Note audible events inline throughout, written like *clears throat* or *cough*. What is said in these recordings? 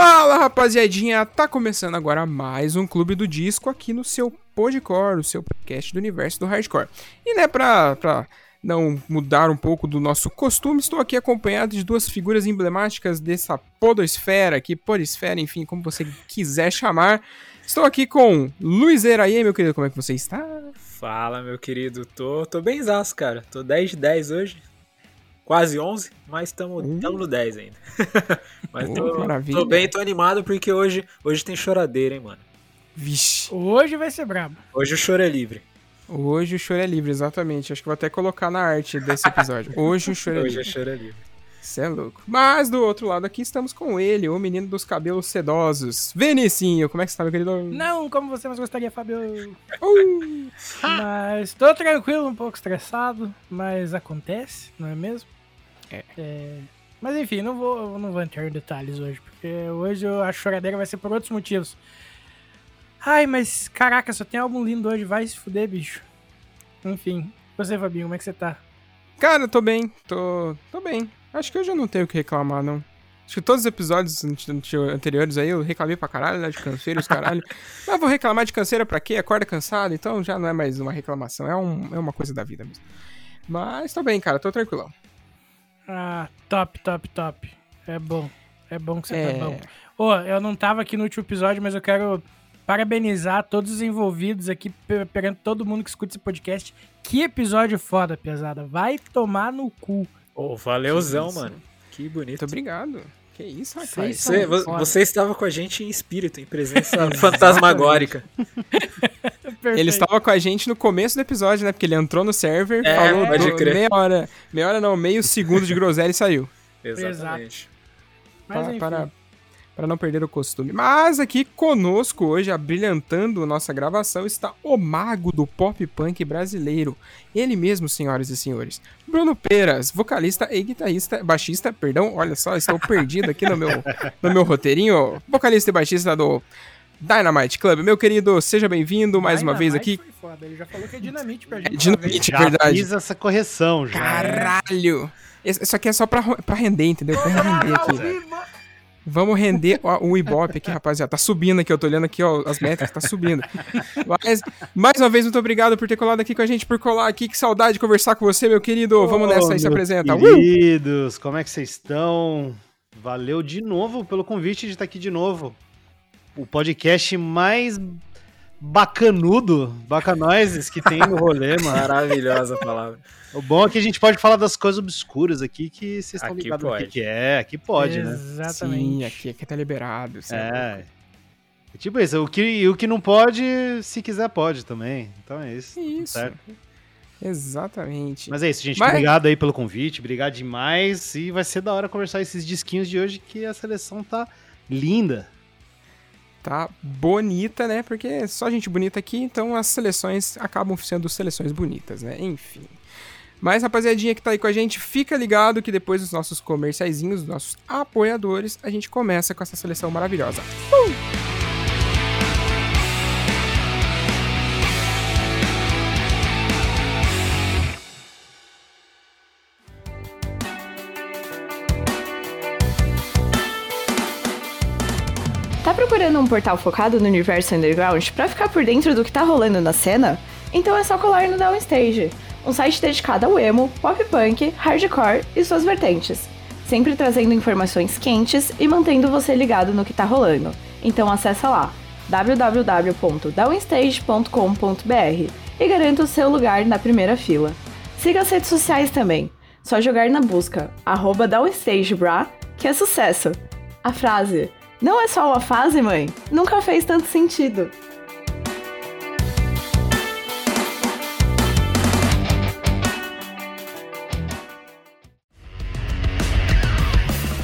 Fala rapaziadinha, tá começando agora mais um Clube do Disco aqui no seu Podcore, o seu podcast do universo do hardcore. E né, pra, pra não mudar um pouco do nosso costume, estou aqui acompanhado de duas figuras emblemáticas dessa podosfera aqui, podosfera, enfim, como você quiser chamar. Estou aqui com Luiz aí, meu querido, como é que você está? Fala, meu querido, tô, tô bem zaço, cara, tô 10 de 10 hoje, quase 11, mas estamos hum. no 10 ainda. *laughs* mas tô, tô, bem, tô animado porque hoje, hoje tem choradeira, hein, mano. Vixe. Hoje vai ser brabo. Hoje o choro é livre. Hoje o choro é livre, exatamente. Acho que vou até colocar na arte desse episódio. Hoje o choro é livre. Hoje o choro é livre. Você é louco. Mas do outro lado aqui estamos com ele, o menino dos cabelos sedosos. Venicinho, como é que você tá, meu querido? Não, como você mais gostaria, Fábio. Uh! mas tô tranquilo, um pouco estressado, mas acontece, não é mesmo? É. é... Mas enfim, não vou, não vou entrar em detalhes hoje, porque hoje a choradeira vai ser por outros motivos. Ai, mas caraca, só tem álbum lindo hoje, vai se fuder, bicho. Enfim, você, Fabinho, como é que você tá? Cara, tô bem, tô, tô bem. Acho que hoje eu não tenho o que reclamar, não. Acho que todos os episódios anteriores aí eu reclamei pra caralho, né, de canseira, os caralho. *laughs* Mas vou reclamar de canseira pra quê? Acorda cansado, então já não é mais uma reclamação, é, um, é uma coisa da vida mesmo. Mas tô bem, cara, tô tranquilão. Ah, top, top, top. É bom. É bom que você tá é... tá bom. Ô, oh, eu não tava aqui no último episódio, mas eu quero parabenizar todos os envolvidos aqui, perante todo mundo que escuta esse podcast. Que episódio foda, pesada. Vai tomar no cu. Ô, oh, valeuzão, mano. Que bonito. Muito obrigado. Que isso, rapaz. Você, você, estava com a gente em espírito, em presença *laughs* *laughs* fantasmagórica. ele estava com a gente no começo do episódio, né? Porque ele entrou no server, é, falou do, meia hora, meia hora não, meio segundo de groselha e saiu. Exatamente. Exato. Para, para, para não perder o costume. Mas aqui conosco hoje, abrilhantando nossa gravação, está o mago do pop punk brasileiro. Ele mesmo, senhoras e senhores. Bruno Peras, vocalista e guitarrista, baixista, perdão, olha só, estou perdido aqui no meu, no meu roteirinho. Vocalista e baixista do Dynamite Club. Meu querido, seja bem-vindo mais uma vez aqui. Foi foda. Ele já falou que é dinamite pra gente. É dinamite, já verdade. fiz essa correção já. Caralho! Isso aqui é só pra, pra render, entendeu? Pra render aqui. Vamos render o, o Ibope aqui, rapaziada. Tá subindo aqui, eu tô olhando aqui, ó, as métricas, tá subindo. Mas, mais uma vez, muito obrigado por ter colado aqui com a gente, por colar aqui. Que saudade de conversar com você, meu querido. Oh, Vamos nessa aí, se apresenta. Queridos, uh! como é que vocês estão? Valeu de novo pelo convite de estar aqui de novo. O podcast mais bacanudo, bacanóises que tem no rolê, mano. Maravilhosa a palavra. O bom é que a gente pode falar das coisas obscuras aqui que vocês estão ligados no que, é. Aqui pode, Exatamente. né? Exatamente. Sim, aqui, aqui tá liberado. É. é. Tipo isso, o que, o que não pode, se quiser, pode também. Então é isso. Isso. Certo? Exatamente. Mas é isso, gente. Mas... Obrigado aí pelo convite. Obrigado demais. E vai ser da hora conversar esses disquinhos de hoje que a seleção tá linda. Tá bonita, né? Porque é só gente bonita aqui, então as seleções acabam sendo seleções bonitas, né? Enfim. Mas, rapaziadinha que tá aí com a gente, fica ligado que depois dos nossos comerciaizinhos, dos nossos apoiadores, a gente começa com essa seleção maravilhosa. Uh! Procurando um portal focado no universo underground para ficar por dentro do que tá rolando na cena? Então é só colar no Downstage um site dedicado ao emo, pop punk, hardcore e suas vertentes, sempre trazendo informações quentes e mantendo você ligado no que tá rolando. Então acessa lá www.downstage.com.br e garanta o seu lugar na primeira fila. Siga as redes sociais também. Só jogar na busca @downstagebra que é sucesso. A frase "Não é só uma fase, mãe" nunca fez tanto sentido.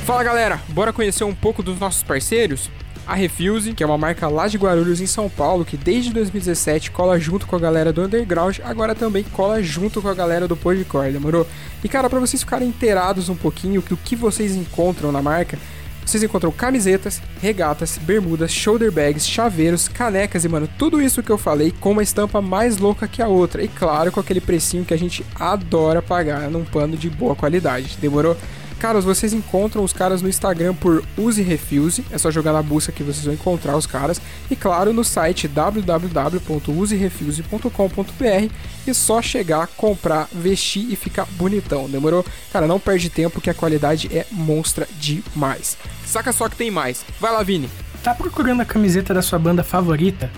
Fala galera, bora conhecer um pouco dos nossos parceiros? A Refuse, que é uma marca lá de Guarulhos em São Paulo, que desde 2017 cola junto com a galera do Underground, agora também cola junto com a galera do Podcore, demorou? E cara, para vocês ficarem inteirados um pouquinho do que vocês encontram na marca, vocês encontram camisetas, regatas, bermudas, shoulder bags, chaveiros, canecas e, mano, tudo isso que eu falei com uma estampa mais louca que a outra. E claro, com aquele precinho que a gente adora pagar num pano de boa qualidade. Demorou? Caras, vocês encontram os caras no Instagram por Use Refuse, é só jogar na busca que vocês vão encontrar os caras. E claro, no site www.userefuse.com.br e só chegar, comprar, vestir e ficar bonitão, demorou? Cara, não perde tempo que a qualidade é monstra demais. Saca só que tem mais. Vai lá, Vini. Tá procurando a camiseta da sua banda favorita?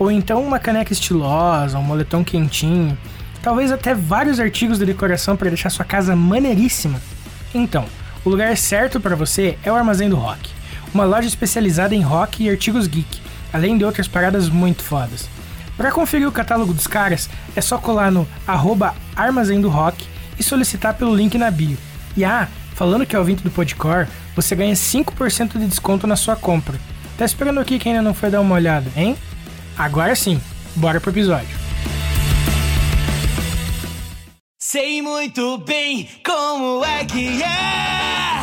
Ou então uma caneca estilosa, um moletom quentinho? Talvez até vários artigos de decoração para deixar sua casa maneiríssima? Então, o lugar certo para você é o Armazém do Rock, uma loja especializada em rock e artigos geek, além de outras paradas muito fodas. Para conferir o catálogo dos caras, é só colar no arroba Armazém do Rock e solicitar pelo link na bio. E ah, falando que é ouvinte do Podcore, você ganha 5% de desconto na sua compra. Tá esperando aqui quem ainda não foi dar uma olhada, hein? Agora sim, bora pro episódio. Sei muito bem como é que é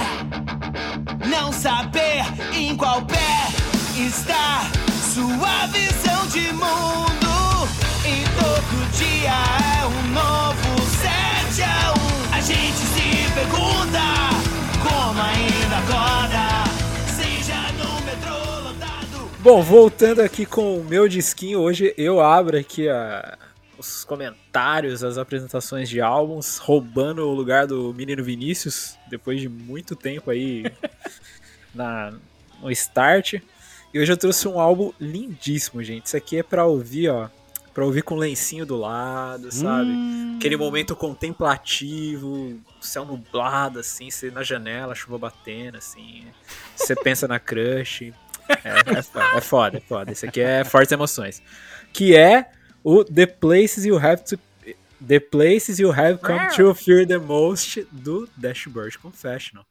não saber em qual pé está sua visão de mundo. E todo dia é um novo 7 a 1. A gente se pergunta como ainda acorda. Seja no metrô lotado. Bom, voltando aqui com o meu disquinho, hoje eu abro aqui a os comentários, as apresentações de álbuns, roubando o lugar do menino Vinícius, depois de muito tempo aí *laughs* na, no start. E hoje eu trouxe um álbum lindíssimo, gente. Isso aqui é pra ouvir, ó. Pra ouvir com o lencinho do lado, sabe? Hum. Aquele momento contemplativo, céu nublado, assim, você na janela, chuva batendo, assim. Você pensa na crush. *laughs* É, é, foda, é foda, é foda. Isso aqui é fortes emoções. Que é o The Places You Have to The Places You Have Come to Fear the Most do Dashboard Confessional.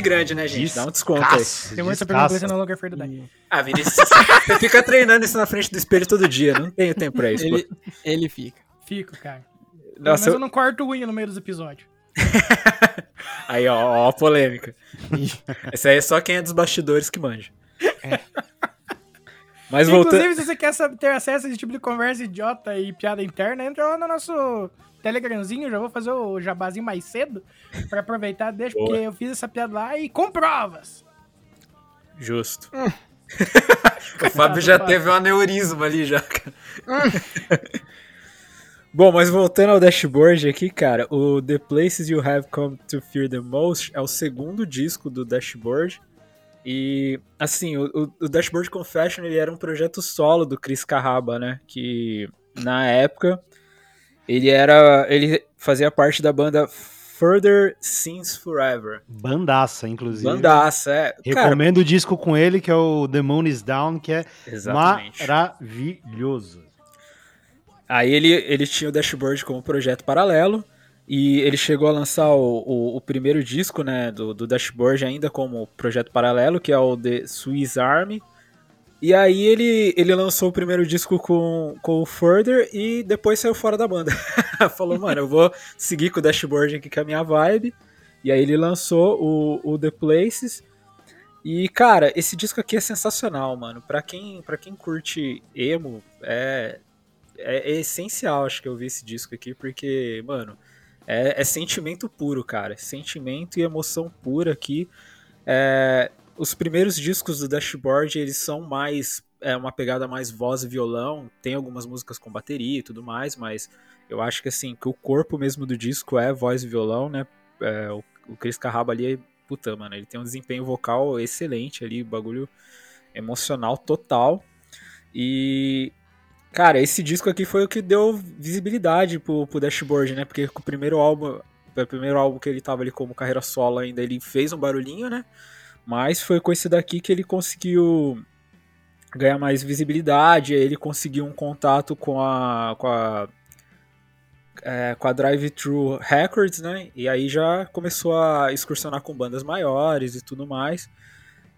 Nome grande, né, gente? Dá um desconto aí. Tem muita pergunta no Longer Fear do Deck. Ah, Vinícius, você fica treinando isso na frente do espelho todo dia. Não tenho tempo pra isso. Ele, ele fica. Fico, cara. Nossa, Mas eu... eu não corto unha no meio dos episódios. *laughs* aí, ó, ó, a polêmica. *laughs* Esse aí é só quem é dos bastidores que manja. É. *laughs* Mas Inclusive, volta... se você quer ter acesso a esse tipo de conversa idiota e piada interna, entra lá no nosso Telegramzinho, já vou fazer o jabazinho mais cedo para aproveitar, deixa, porque eu fiz essa piada lá e com provas. Justo. Hum. *laughs* o Fábio já teve um aneurisma ali já. Hum. Bom, mas voltando ao dashboard aqui, cara, o The Places You Have Come to Fear the Most é o segundo disco do dashboard. E, assim, o, o Dashboard Confession ele era um projeto solo do Chris Carraba, né? Que na época ele era. Ele fazia parte da banda Further Since Forever. Bandaça, inclusive. Bandaça, é. Recomendo Cara, o disco com ele, que é o The Moon is Down, que é exatamente. maravilhoso. Aí ele, ele tinha o Dashboard como projeto paralelo. E ele chegou a lançar o, o, o, primeiro disco né, do, do Dashboard ainda como projeto paralelo, que é o The Swiss Army. E aí ele, ele lançou o primeiro disco com, com o Further e depois saiu fora da banda. *laughs* Falou, mano, eu vou seguir com o Dashboard aqui com a minha vibe. E aí ele lançou o, o The Places. E, cara, esse disco aqui é sensacional, mano. Pra quem, quem curte emo, é, é, é essencial, acho que eu vi esse disco aqui, porque, mano, é, é sentimento puro, cara. Sentimento e emoção pura aqui. É, os primeiros discos do Dashboard, eles são mais é uma pegada mais voz e violão, tem algumas músicas com bateria e tudo mais, mas eu acho que assim, que o corpo mesmo do disco é voz e violão, né? É, o, o Chris Carraba ali, puta, mano, ele tem um desempenho vocal excelente ali, bagulho emocional total. E cara, esse disco aqui foi o que deu visibilidade pro, pro Dashboard, né? Porque o primeiro álbum, o primeiro álbum que ele tava ali como carreira solo ainda, ele fez um barulhinho, né? Mas foi com esse daqui que ele conseguiu ganhar mais visibilidade, ele conseguiu um contato com a, com a é, com a Drive Thru Records, né? E aí já começou a excursionar com bandas maiores e tudo mais.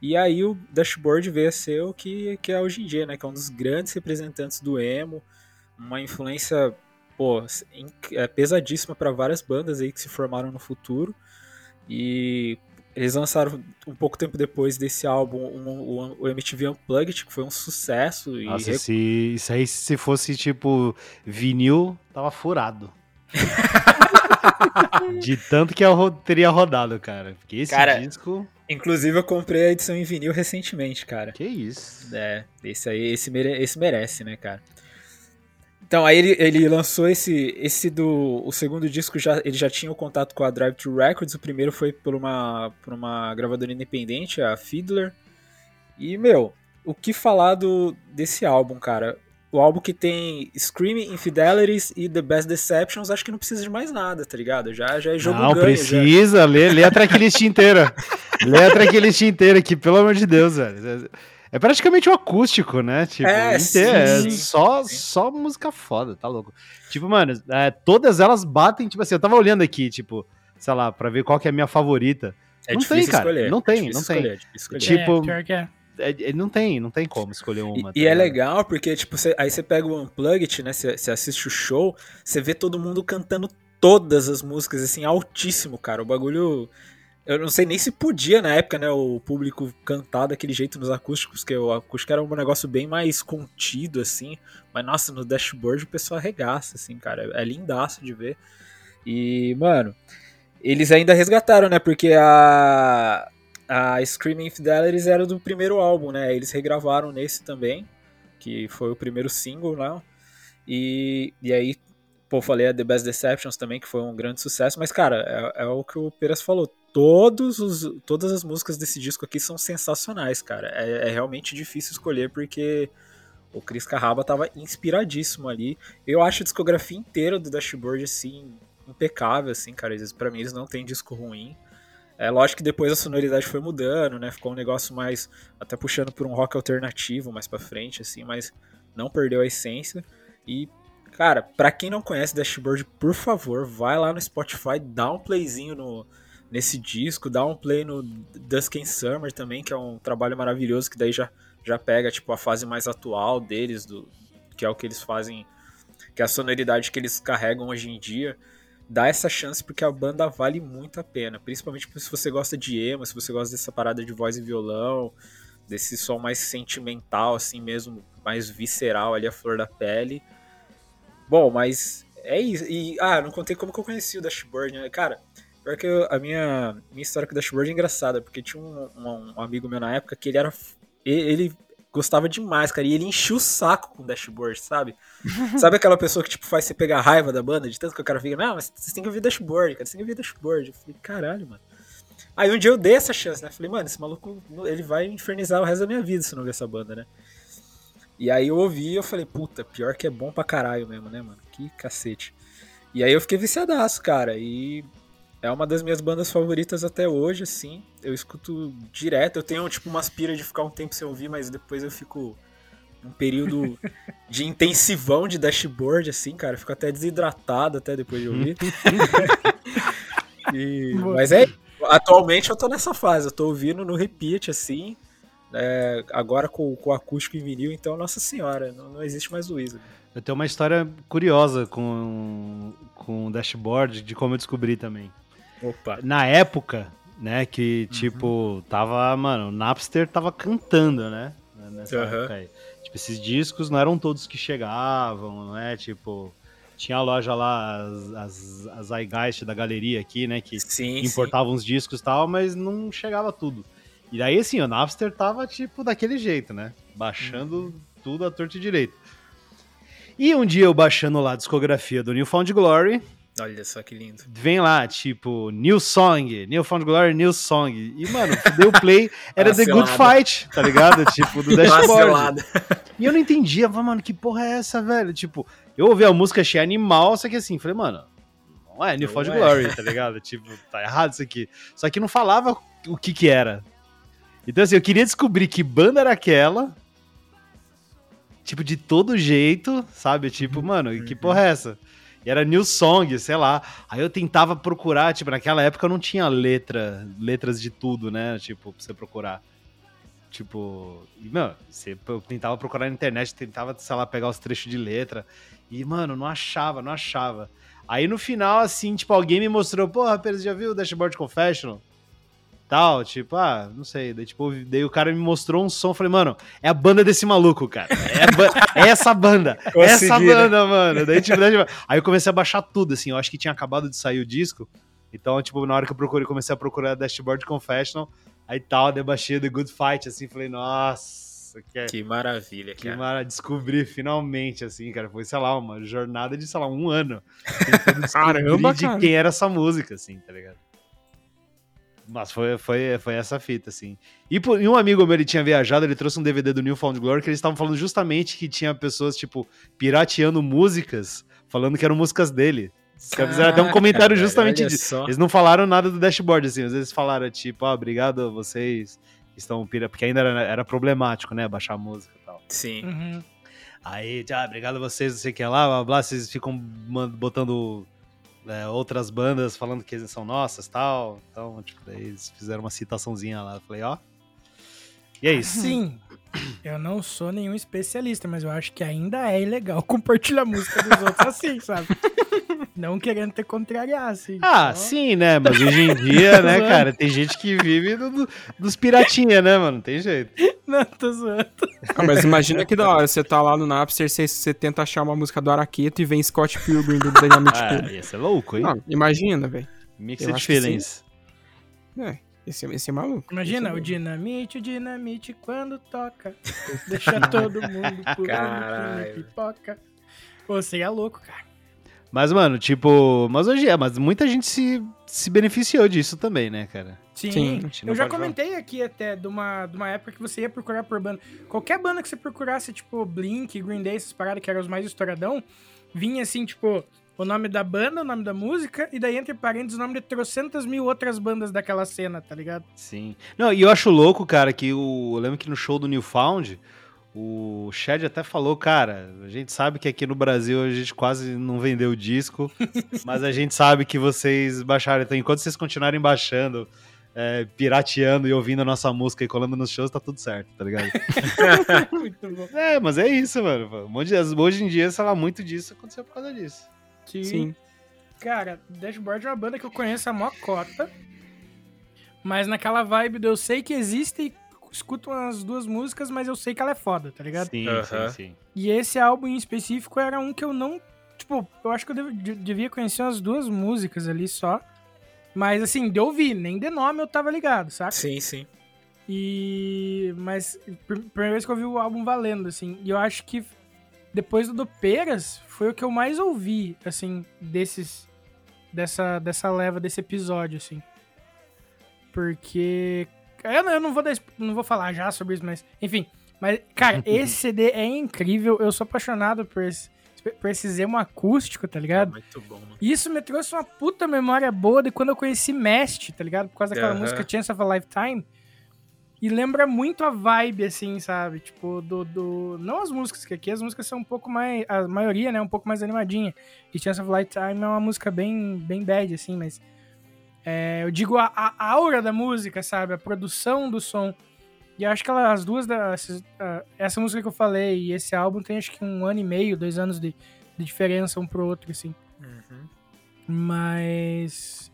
E aí o Dashboard veio a ser o que, que é hoje em dia, né? Que é um dos grandes representantes do emo, uma influência pô, é pesadíssima para várias bandas aí que se formaram no futuro. E eles lançaram um pouco tempo depois desse álbum um, um, o MTV Unplugged, que foi um sucesso. E Nossa, se, isso aí se fosse tipo vinil, tava furado. *laughs* De tanto que eu teria rodado, cara. Porque esse cara, disco. Inclusive, eu comprei a edição em vinil recentemente, cara. Que isso. É, esse aí, esse, mere, esse merece, né, cara? Então, aí ele, ele lançou esse, esse do. O segundo disco, já, ele já tinha o contato com a Drive Thru Records. O primeiro foi por uma, por uma gravadora independente, a Fiddler. E, meu, o que falar do, desse álbum, cara? O álbum que tem Screaming Infidelities e The Best Deceptions, acho que não precisa de mais nada, tá ligado? Já, já é jogo Não, ganho, precisa, já. lê, lê a tracklist inteira. *laughs* lê a tracklist inteira aqui, pelo amor de Deus, velho. É praticamente um acústico, né? Tipo, é, inteiro, é só, só música foda, tá louco. Tipo, mano, é, todas elas batem, tipo assim, eu tava olhando aqui, tipo, sei lá, pra ver qual que é a minha favorita. É não tem, cara. Escolher. Não tem, é não tem. Escolher, é tipo, é, é, é, não tem, não tem como escolher uma. E, tá e é legal porque, tipo, cê, aí você pega o Unplugged, né? Você assiste o show, você vê todo mundo cantando todas as músicas, assim, altíssimo, cara. O bagulho eu não sei nem se podia na época, né, o público cantar daquele jeito nos acústicos, que o acústico era um negócio bem mais contido, assim. Mas, nossa, no dashboard o pessoal arregaça, assim, cara. É lindaço de ver. E, mano, eles ainda resgataram, né, porque a, a Screaming Infidelities era do primeiro álbum, né? Eles regravaram nesse também, que foi o primeiro single, né? E, e aí, pô, falei a The Best Deceptions também, que foi um grande sucesso. Mas, cara, é, é o que o Peras falou todos os, todas as músicas desse disco aqui são sensacionais, cara. É, é realmente difícil escolher porque o Chris Carraba tava inspiradíssimo ali. Eu acho a discografia inteira do Dashboard, assim, impecável, assim, cara. Pra mim eles não tem disco ruim. É lógico que depois a sonoridade foi mudando, né? Ficou um negócio mais. até puxando por um rock alternativo mais pra frente, assim, mas não perdeu a essência. E, cara, pra quem não conhece Dashboard, por favor, vai lá no Spotify, dá um playzinho no, nesse disco, dá um play no Dusk and Summer também, que é um trabalho maravilhoso, que daí já, já pega tipo a fase mais atual deles, do que é o que eles fazem, que é a sonoridade que eles carregam hoje em dia. Dá essa chance porque a banda vale muito a pena, principalmente se você gosta de emo, se você gosta dessa parada de voz e violão, desse som mais sentimental assim mesmo, mais visceral ali a flor da pele. Bom, mas é isso. E ah, não contei como que eu conheci o Dashboard, né? Cara, Pior que eu, a minha, minha história com o Dashboard é engraçada, porque tinha um, um, um, amigo meu na época que ele era. Ele gostava demais, cara, e ele enchia o saco com o Dashboard, sabe? *laughs* sabe aquela pessoa que, tipo, faz você pegar raiva da banda, de tanto que o cara fica, não, mas você tem que ouvir Dashboard, cara, você tem que ouvir Dashboard. Eu falei, caralho, mano. Aí um dia eu dei essa chance, né? Falei, mano, esse maluco, ele vai infernizar o resto da minha vida se não ver essa banda, né? E aí eu ouvi e eu falei, puta, pior que é bom pra caralho mesmo, né, mano? Que cacete. E aí eu fiquei viciadaço, cara, e é uma das minhas bandas favoritas até hoje, assim. Eu escuto direto. Eu tenho, tipo, uma aspira de ficar um tempo sem ouvir, mas depois eu fico um período *laughs* de intensivão de dashboard, assim, cara. Eu fico até desidratado até depois de ouvir. *laughs* e, mas é. Atualmente eu tô nessa fase. Eu tô ouvindo no repeat, assim. É, agora com, com acústico em vinil, então, nossa senhora, não, não existe mais Luísa. Eu tenho uma história curiosa com, com o dashboard, de como eu descobri também. Opa. Na época, né, que uhum. tipo, tava, mano, o Napster tava cantando, né? Nessa uhum. época aí. Tipo, esses discos não eram todos que chegavam, né? Tipo, tinha a loja lá, as, as, as da galeria aqui, né? Que sim, importavam sim. os discos e tal, mas não chegava tudo. E daí, assim, o Napster tava, tipo, daquele jeito, né? Baixando uhum. tudo a torto e direito. E um dia eu baixando lá a discografia do Newfound Glory, Olha só que lindo. Vem lá, tipo, New Song, New Found Glory, New Song. E, mano, deu play, era The Good Fight, tá ligado? *laughs* Tipo, do Dashboard. e eu não entendia, mano, que porra é essa, velho? Tipo, eu ouvi a música, achei animal, só que assim, falei, mano, não é New Found é. Glory, tá ligado? tipo, tá errado isso aqui. Só que não falava o que que era. Então, assim, eu queria descobrir que banda era aquela, tipo, de todo jeito, sabe? Tipo, mano, que porra é essa? E era New Song, sei lá. Aí eu tentava procurar, tipo, naquela época não tinha letra, letras de tudo, né? Tipo, pra você procurar. Tipo, mano, eu tentava procurar na internet, tentava, sei lá, pegar os trechos de letra. E, mano, não achava, não achava. Aí no final, assim, tipo, alguém me mostrou, porra, você já viu o Dashboard Confessional? Tal, tipo, ah, não sei. Daí, tipo, daí o cara me mostrou um som, falei, mano, é a banda desse maluco, cara. É, é essa banda. *laughs* é essa né? banda, mano. Daí, tipo, daí, tipo, aí eu comecei a baixar tudo, assim, eu acho que tinha acabado de sair o disco. Então, tipo, na hora que eu procurei, comecei a procurar Dashboard Confessional, aí tal, daí baixei The Good Fight, assim, falei, nossa, que, é, que maravilha, que cara. maravilha, descobri finalmente, assim, cara, foi, sei lá, uma jornada de, sei lá, um ano. *laughs* Caramba, de cara. quem era essa música, assim, tá ligado? Mas foi, foi, foi essa fita, assim. E, por, e, um amigo meu, ele tinha viajado, ele trouxe um DVD do Newfound Glory que eles estavam falando justamente que tinha pessoas, tipo, pirateando músicas, falando que eram músicas dele. Caras fizeram até um comentário justamente disso. Eles não falaram nada do dashboard, assim, às vezes falaram, tipo, ah, obrigado a vocês estão pira... Porque ainda era, era problemático, né, baixar música e tal. Sim. Uhum. Aí, ah, obrigado a vocês, não sei o que lá, blá, blá, vocês ficam botando é, outras bandas falando que são nossas tal. Então, tipo, daí eles fizeram uma citaçãozinha lá. Eu falei, ó. E é isso. Sim. Eu não sou nenhum especialista, mas eu acho que ainda é ilegal *laughs* compartilhar música dos outros assim, sabe? Não querendo te contrariar, assim. Ah, só... sim, né? Mas hoje em dia, *laughs* né, cara, tem gente que vive do, do, dos piratinha, né, mano? Não tem jeito. Não, tô zoando. Ah, mas imagina que da hora, você tá lá no Napster, você, você tenta achar uma música do Araqueto e vem Scott Pilgrim do Dynamite ah, Ia ser louco, hein? Não, imagina, velho. Mixed feelings. É. Esse, esse é maluco. Imagina é o dinamite, o dinamite quando toca. *laughs* Deixa todo mundo pulando pipoca. Pô, você é louco, cara. Mas, mano, tipo, mas hoje é, mas muita gente se, se beneficiou disso também, né, cara? Sim, Sim eu já comentei falar. aqui até de uma, de uma época que você ia procurar por banda. Qualquer banda que você procurasse, tipo, Blink, Green Day, essas paradas que eram os mais estouradão, vinha assim, tipo, o nome da banda, o nome da música, e daí entre parênteses o nome de trocentas mil outras bandas daquela cena, tá ligado? Sim. Não, e eu acho louco, cara, que o. Eu lembro que no show do Newfound o Shed até falou, cara, a gente sabe que aqui no Brasil a gente quase não vendeu o disco, *laughs* mas a gente sabe que vocês baixaram. Então, enquanto vocês continuarem baixando, é, pirateando e ouvindo a nossa música e colando nos shows, tá tudo certo, tá ligado? *laughs* muito bom. É, mas é isso, mano. Hoje em dia, sei lá, muito disso aconteceu por causa disso. Sim. Sim. Cara, Dashboard é uma banda que eu conheço a maior cota. Mas naquela vibe do eu sei que existe e escuto umas duas músicas, mas eu sei que ela é foda, tá ligado? Sim, uhum. sim, sim. E esse álbum em específico era um que eu não. Tipo, eu acho que eu devia conhecer umas duas músicas ali só. Mas assim, de ouvir, nem de nome eu tava ligado, saca? Sim, sim. E. Mas, primeira vez que eu ouvi o álbum valendo, assim. E eu acho que depois do, do Peras, foi o que eu mais ouvi, assim, desses. Dessa, dessa leva, desse episódio, assim. Porque, eu, eu não, vou dar, não vou falar já sobre isso, mas. Enfim. Mas, cara, *laughs* esse CD é incrível. Eu sou apaixonado por esse, por esse Zemo acústico, tá ligado? É muito bom, mano. Isso me trouxe uma puta memória boa de quando eu conheci Mast, tá ligado? Por causa daquela música Chance of a Lifetime. E lembra muito a vibe, assim, sabe? Tipo, do, do. Não as músicas, que aqui as músicas são um pouco mais. A maioria, né? Um pouco mais animadinha. E Chance of Lifetime é uma música bem, bem bad, assim, mas. É, eu digo a, a, aura da música, sabe? A produção do som. E acho que ela, as duas, da, essa, essa música que eu falei e esse álbum tem acho que um ano e meio, dois anos de, de diferença um pro outro, assim. Uhum. Mas.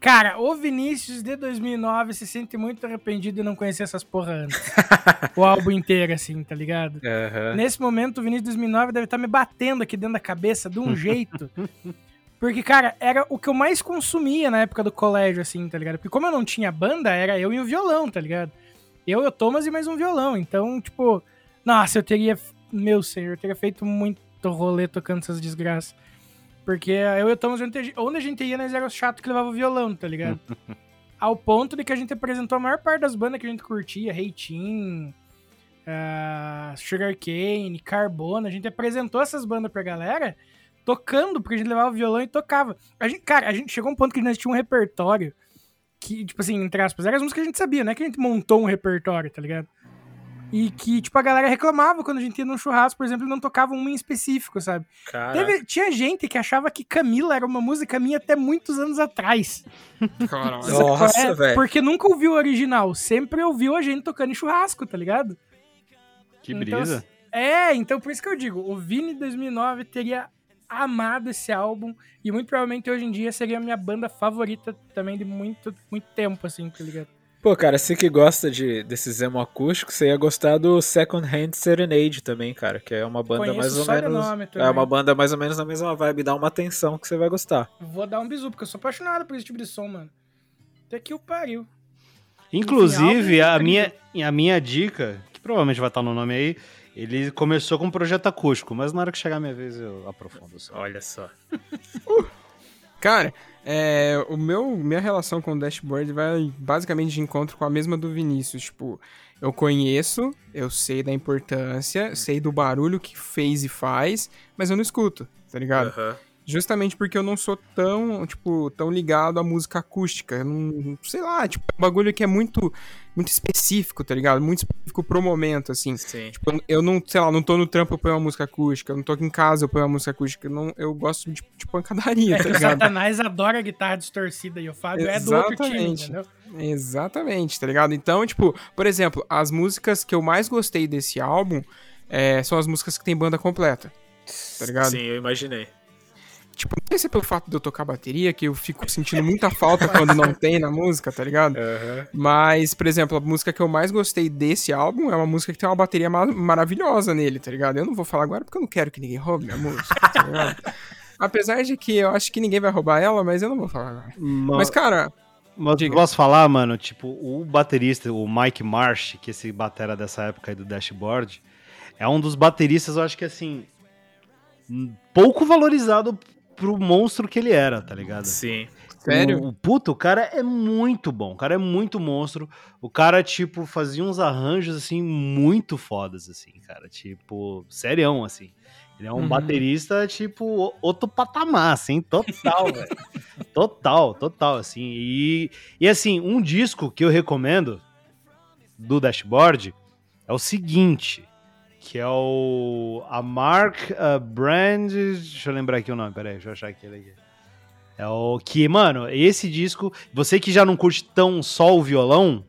Cara, o Vinícius de 2009 se sente muito arrependido de não conhecer essas porra antes. *laughs* o álbum inteiro, assim, tá ligado? Uhum. Nesse momento, o Vinícius de 2009 deve estar tá me batendo aqui dentro da cabeça de um *laughs* jeito. Porque, cara, era o que eu mais consumia na época do colégio, assim, tá ligado? Porque como eu não tinha banda, era eu e o violão, tá ligado? Eu, o Thomas e mais um violão. Então, tipo, nossa, eu teria. Meu senhor, eu teria feito muito rolê tocando essas desgraças. Porque eu e o Thomas, onde a gente ia, nós era o chato que levava o violão, tá ligado? *laughs* Ao ponto de que a gente apresentou a maior parte das bandas que a gente curtia, Reitinho, uh, Sugarcane, Carbona. A gente apresentou essas bandas pra galera tocando, porque a gente levava o violão e tocava. A gente, cara, a gente chegou a um ponto que nós tinha um repertório que, tipo assim, entre aspas, eram as músicas que a gente sabia, não é que a gente montou um repertório, tá ligado? E que, tipo, a galera reclamava quando a gente ia num churrasco, por exemplo, e não tocava uma em específico, sabe? Teve, tinha gente que achava que Camila era uma música minha até muitos anos atrás. Caralho. Nossa, é, velho. Porque nunca ouviu o original, sempre ouviu a gente tocando em churrasco, tá ligado? Que então, brisa. É, então por isso que eu digo, o Vini 2009 teria amado esse álbum e muito provavelmente hoje em dia seria a minha banda favorita também de muito, muito tempo, assim, tá ligado? Pô, cara, você que gosta de, desses emo acústicos, você ia gostar do Second Hand Serenade também, cara, que é uma banda mais ou menos. É uma banda mais ou menos na mesma vibe, dá uma atenção que você vai gostar. Vou dar um bisu, porque eu sou apaixonado por esse tipo de som, mano. Até que o pariu. Inclusive, a minha, a minha dica, que provavelmente vai estar no nome aí, ele começou com um projeto acústico, mas na hora que chegar a minha vez eu aprofundo. Só. Olha só. *laughs* Cara, é, o meu, minha relação com o dashboard vai basicamente de encontro com a mesma do Vinícius. Tipo, eu conheço, eu sei da importância, sei do barulho que fez e faz, mas eu não escuto, tá ligado? Uhum. Justamente porque eu não sou tão, tipo, tão ligado à música acústica. Não, sei lá, tipo, é um bagulho que é muito muito específico, tá ligado? Muito específico pro momento, assim. Sim. Tipo, eu não, sei lá, não tô no trampo, eu ponho uma música acústica, eu não tô aqui em casa, eu ponho uma música acústica. Eu, não, eu gosto de, de pancadaria, é, tá ligado? O Satanás adora guitarra distorcida e o Fábio Exatamente. é do outro time, entendeu? Exatamente, tá ligado? Então, tipo, por exemplo, as músicas que eu mais gostei desse álbum é, são as músicas que tem banda completa. Tá ligado? Sim, eu imaginei. Tipo, não sei se é pelo fato de eu tocar bateria, que eu fico sentindo muita falta quando não tem na música, tá ligado? Uhum. Mas, por exemplo, a música que eu mais gostei desse álbum é uma música que tem uma bateria ma maravilhosa nele, tá ligado? Eu não vou falar agora porque eu não quero que ninguém roube minha música, tá ligado? *laughs* Apesar de que eu acho que ninguém vai roubar ela, mas eu não vou falar agora. Mas, mas cara. Mas diga. posso falar, mano? Tipo, o baterista, o Mike Marsh, que esse batera dessa época aí do Dashboard, é um dos bateristas, eu acho que assim. Pouco valorizado pro monstro que ele era, tá ligado? Sim. Sério? O, o puto, o cara é muito bom, o cara é muito monstro. O cara, tipo, fazia uns arranjos, assim, muito fodas, assim, cara. Tipo, serião, assim. Ele é um uhum. baterista, tipo, outro patamar, assim, total, *laughs* velho. Total, total, assim. E, e, assim, um disco que eu recomendo do Dashboard é o seguinte que é o a Mark uh, Brand, deixa eu lembrar aqui o nome, peraí, deixa eu achar aqui ele aqui. É o que, mano, esse disco, você que já não curte tão só o violão,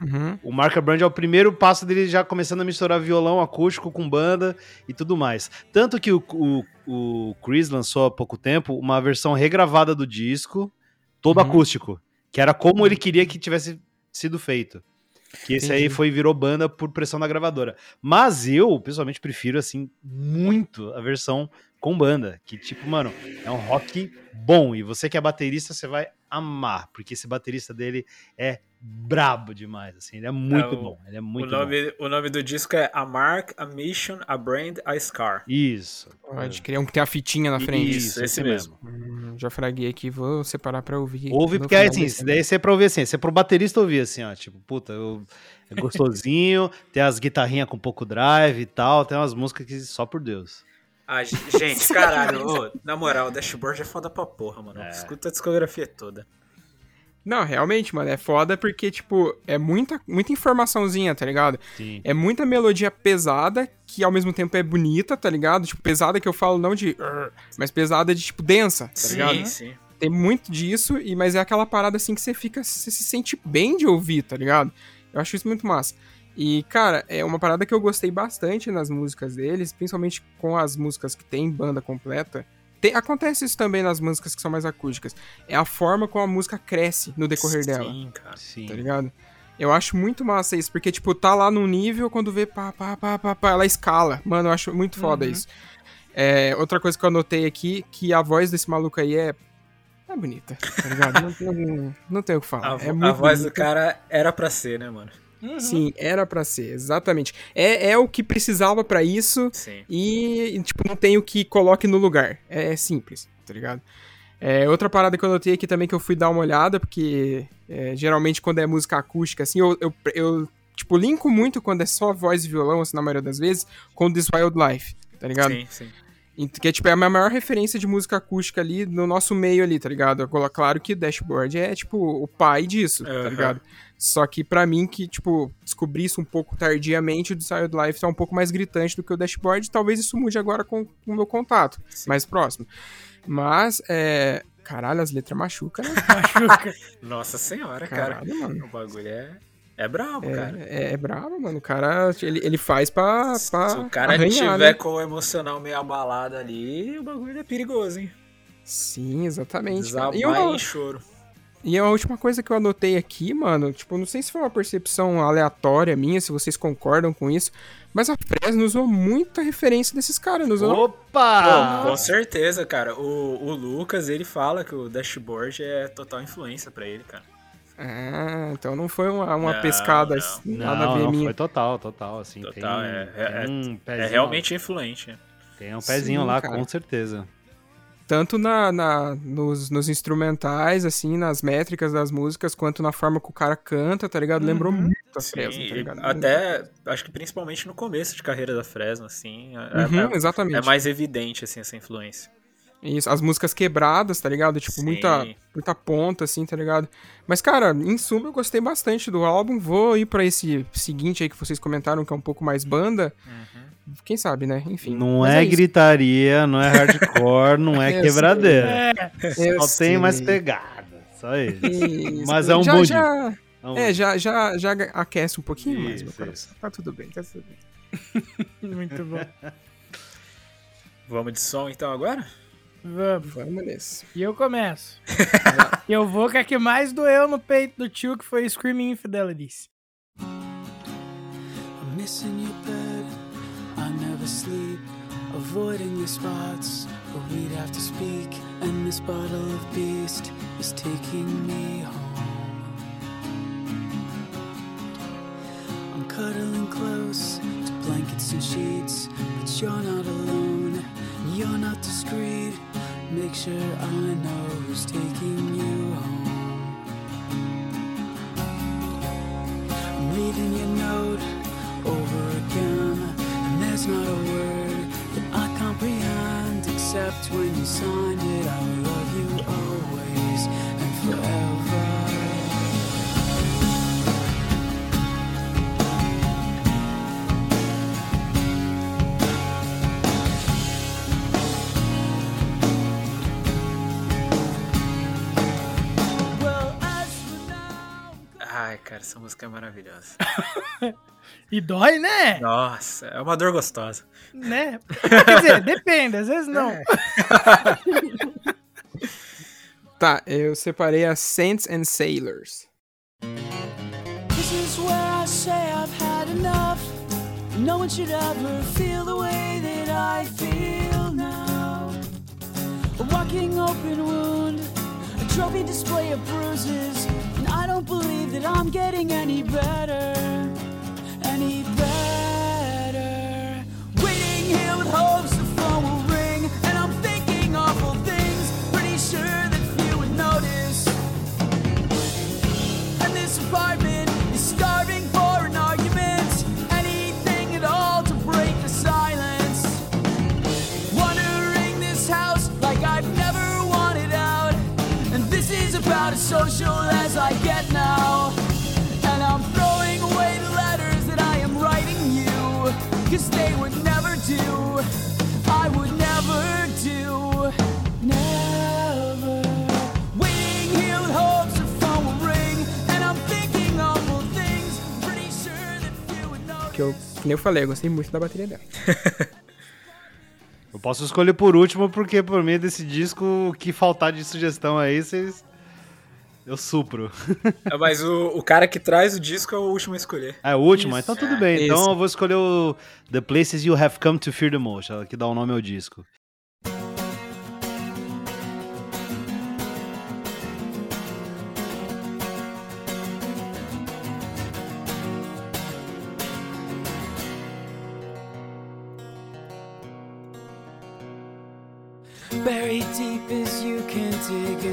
uhum. o Mark Brand é o primeiro passo dele já começando a misturar violão acústico com banda e tudo mais. Tanto que o, o, o Chris lançou há pouco tempo uma versão regravada do disco, todo uhum. acústico, que era como ele queria que tivesse sido feito. Que esse Entendi. aí foi virou banda por pressão da gravadora. Mas eu, pessoalmente, prefiro, assim, muito a versão com banda. Que, tipo, mano, é um rock bom. E você que é baterista, você vai amar. Porque esse baterista dele é brabo demais, assim. Ele é muito é, o, bom. Ele é muito o nome, bom. O nome do disco é A Mark, A Mission, A Brand, A Scar. Isso. Pode criar um que tem a fitinha na frente. Isso, esse, esse mesmo. Hum, já fraguei aqui, vou separar pra ouvir. Ouve, porque é assim, daí você é pra ouvir assim, você é pro baterista ouvir assim, ó, tipo, puta, eu, é gostosinho, *laughs* tem as guitarrinhas com pouco drive e tal, tem umas músicas que só por Deus. Ah, gente, caralho, *laughs* ô, na moral, o Dashboard é foda pra porra, mano. É. Escuta a discografia toda. Não, realmente, mano, é foda porque, tipo, é muita, muita informaçãozinha, tá ligado? Sim. É muita melodia pesada, que ao mesmo tempo é bonita, tá ligado? Tipo, pesada que eu falo não de... Mas pesada de, tipo, densa, tá sim, ligado? Sim, Tem muito disso, e mas é aquela parada, assim, que você fica... Você se sente bem de ouvir, tá ligado? Eu acho isso muito massa. E, cara, é uma parada que eu gostei bastante nas músicas deles, principalmente com as músicas que tem banda completa, tem, acontece isso também nas músicas que são mais acústicas. É a forma como a música cresce no decorrer sim, dela. Sim, cara. Sim. Tá ligado? Eu acho muito massa isso, porque, tipo, tá lá num nível, quando vê pá, pá, pá, pá, pá, ela escala. Mano, eu acho muito foda uhum. isso. É, outra coisa que eu anotei aqui, que a voz desse maluco aí é. É bonita, tá ligado? não, *laughs* tem, não tem o que falar. A, é a voz bonita. do cara era pra ser, né, mano? Uhum. Sim, era para ser, exatamente. É, é o que precisava para isso Sim. e, tipo, não tem o que coloque no lugar. É, é simples, tá ligado? É, outra parada que eu notei aqui também que eu fui dar uma olhada, porque é, geralmente quando é música acústica, assim, eu, eu, eu, tipo, linko muito quando é só voz e violão, assim, na maioria das vezes, com This Wild Life, tá ligado? Sim, sim. Que é, tipo, é a minha maior referência de música acústica ali no nosso meio ali, tá ligado? Claro que Dashboard é, tipo, o pai disso, uhum. tá ligado? Só que para mim, que, tipo, descobri isso um pouco tardiamente, o Desired Life tá um pouco mais gritante do que o Dashboard. Talvez isso mude agora com, com o meu contato, Sim. mais próximo. Mas, é... Caralho, as letras machucam, né? *laughs* Machuca. Nossa senhora, Caralho, cara. Mano. O bagulho é... É brabo, é, cara. É, é brabo, mano. O cara, ele, ele faz pra, pra Se o cara arranhar, tiver né? com o emocional meio abalado ali, o bagulho é perigoso, hein? Sim, exatamente. Desabar e eu, choro. E a última coisa que eu anotei aqui, mano, tipo, não sei se foi uma percepção aleatória minha, se vocês concordam com isso, mas a Fresno usou muita referência desses caras, não usou? Opa! Pô, com certeza, cara. O, o Lucas, ele fala que o dashboard é total influência para ele, cara. Ah, então não foi uma, uma não, pescada não. nada não, a ver não, minha. foi total, total, assim. Total, tem, é, é, tem um é, realmente influente. Tem um pezinho Sim, lá, cara. com certeza. Tanto na, na nos, nos, instrumentais, assim, nas métricas das músicas, quanto na forma que o cara canta, tá ligado? Lembrou uhum. muito a Fresno, tá ligado? Até, acho que principalmente no começo de carreira da Fresno, assim. É, uhum, é, exatamente. É mais evidente, assim, essa influência. Isso, as músicas quebradas, tá ligado? Tipo, muita, muita ponta, assim, tá ligado? Mas, cara, em suma, eu gostei bastante do álbum. Vou ir para esse seguinte aí que vocês comentaram, que é um pouco mais banda. Uhum. Quem sabe, né? Enfim. Não é, é gritaria, não é hardcore, não é *laughs* quebradeira. É, Só tem mais pegada. Só isso. isso. Mas é um bom já, é, já, já, já aquece um pouquinho isso, mais meu coração. Tá tudo bem, tá tudo bem. *laughs* Muito bom. Vamos de som então agora? Vamos. Vamos nesse. E eu começo. *laughs* eu vou com a que mais doeu no peito do tio, que foi Screaming Infidelities. I'm missing your bed. I never sleep. Avoiding your spots where we'd have to speak. And this bottle of beast is taking me home. I'm cuddling close to blankets and sheets. But you're not alone. You're not discreet. Make sure I know who's taking you home. I'm reading your note over again, and there's not a word that I comprehend except when you signed it. I essa música é maravilhosa. *laughs* e dói, né? Nossa, é uma dor gostosa. Né? Quer dizer, depende, às vezes não. É. *laughs* tá, eu separei as Saints and Sailors. This is where I say I've had enough. No one should ever feel the way that I feel now. A walking open wound, a trophy display of bruises. I don't believe that I'm getting any better, any better. Social as I get now. And I'm throwing away the letters that I am writing you. Cause they would never do. I would never do. Never. Waiting here with hopes the phone will ring. And I'm thinking awful things. Pretty sure that you would know. Que eu, que nem eu falei, eu gostei muito da bateria dela. *laughs* Eu posso escolher por último, porque por mim desse disco, o que faltar de sugestão aí, vocês eu supro. É, *laughs* mas o, o cara que traz o disco é o último a escolher. É o último? Isso. Então tudo é, bem. Então eu vou escolher o The Places You Have Come to Fear the Most, que dá o nome ao disco.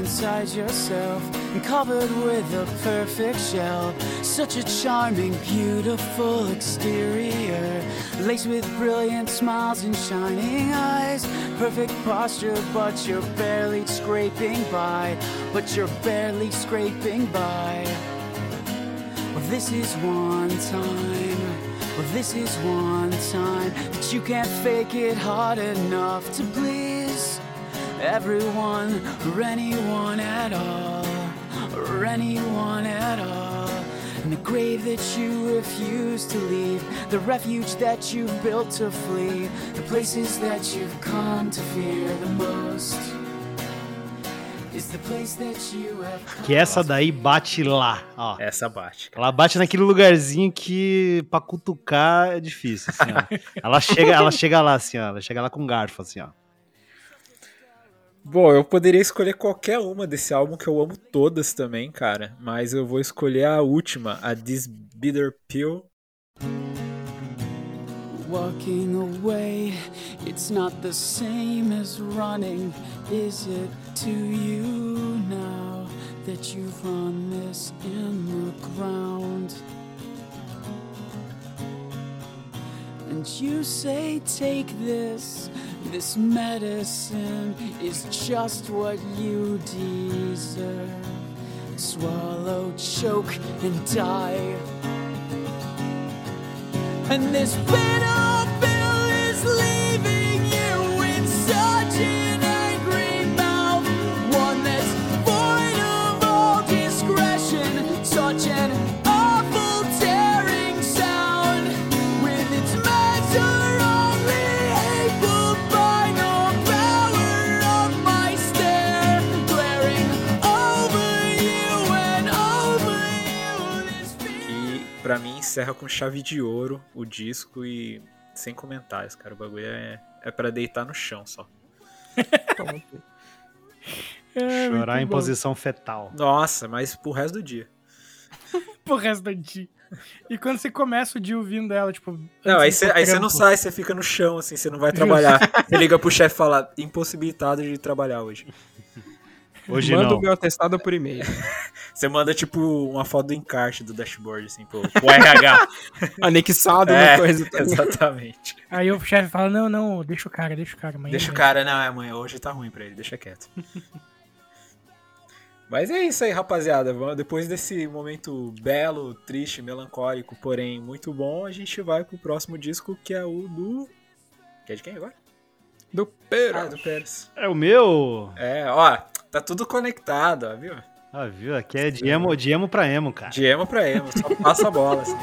Inside yourself and covered with a perfect shell. Such a charming, beautiful exterior, laced with brilliant smiles and shining eyes. Perfect posture, but you're barely scraping by. But you're barely scraping by. Well, this is one time. Well, this is one time that you can't fake it hard enough to please everyone or anyone at all, or anyone at all. And the grave that you refuse to leave, the refuge that you've built to flee, the places that you've come to fear the most. Que essa daí bate lá, ó. Essa bate. Cara. Ela bate naquele lugarzinho que pra cutucar é difícil, assim, ó. *laughs* ela chega, ela chega lá assim, ó. Ela chega lá com garfo, assim, ó. Bom, eu poderia escolher qualquer uma desse álbum que eu amo todas também, cara, mas eu vou escolher a última, a This Bitter Pill. Walking away, it's not the same as running, is it to you now that you've run this in the ground? And you say, take this. This medicine is just what you deserve. Swallow, choke, and die. And this bitter pill is leaving you in such an angry mouth. One that's void of all discretion, such an encerra com chave de ouro o disco e sem comentários, cara. O bagulho é, é para deitar no chão só. é, *laughs* Chorar em bom. posição fetal. Nossa, mas pro resto do dia. *laughs* pro resto do dia. E quando você começa o dia ouvindo ela, tipo. Não, aí você, aí você não sai, você fica no chão, assim, você não vai trabalhar. *laughs* você liga pro chefe e fala, impossibilitado de trabalhar hoje. Hoje Manda não. o meu atestado por e-mail. *laughs* Você manda, tipo, uma foto do encarte do dashboard, assim, pro, pro RH. *laughs* Anexado é, na coisa. Também. Exatamente. Aí o chefe fala, não, não, deixa o cara, deixa o cara. Amanhã deixa o cara, não, é amanhã, hoje tá ruim pra ele, deixa quieto. *laughs* Mas é isso aí, rapaziada. Depois desse momento belo, triste, melancólico, porém muito bom, a gente vai pro próximo disco, que é o do... Que é de quem agora? Do Pérez. Ah, do Pérez. É o meu? É, ó, tá tudo conectado, ó, viu? Ah, viu? Aqui é de emo, de emo pra emo, cara. De emo pra emo, só passa a bola, assim.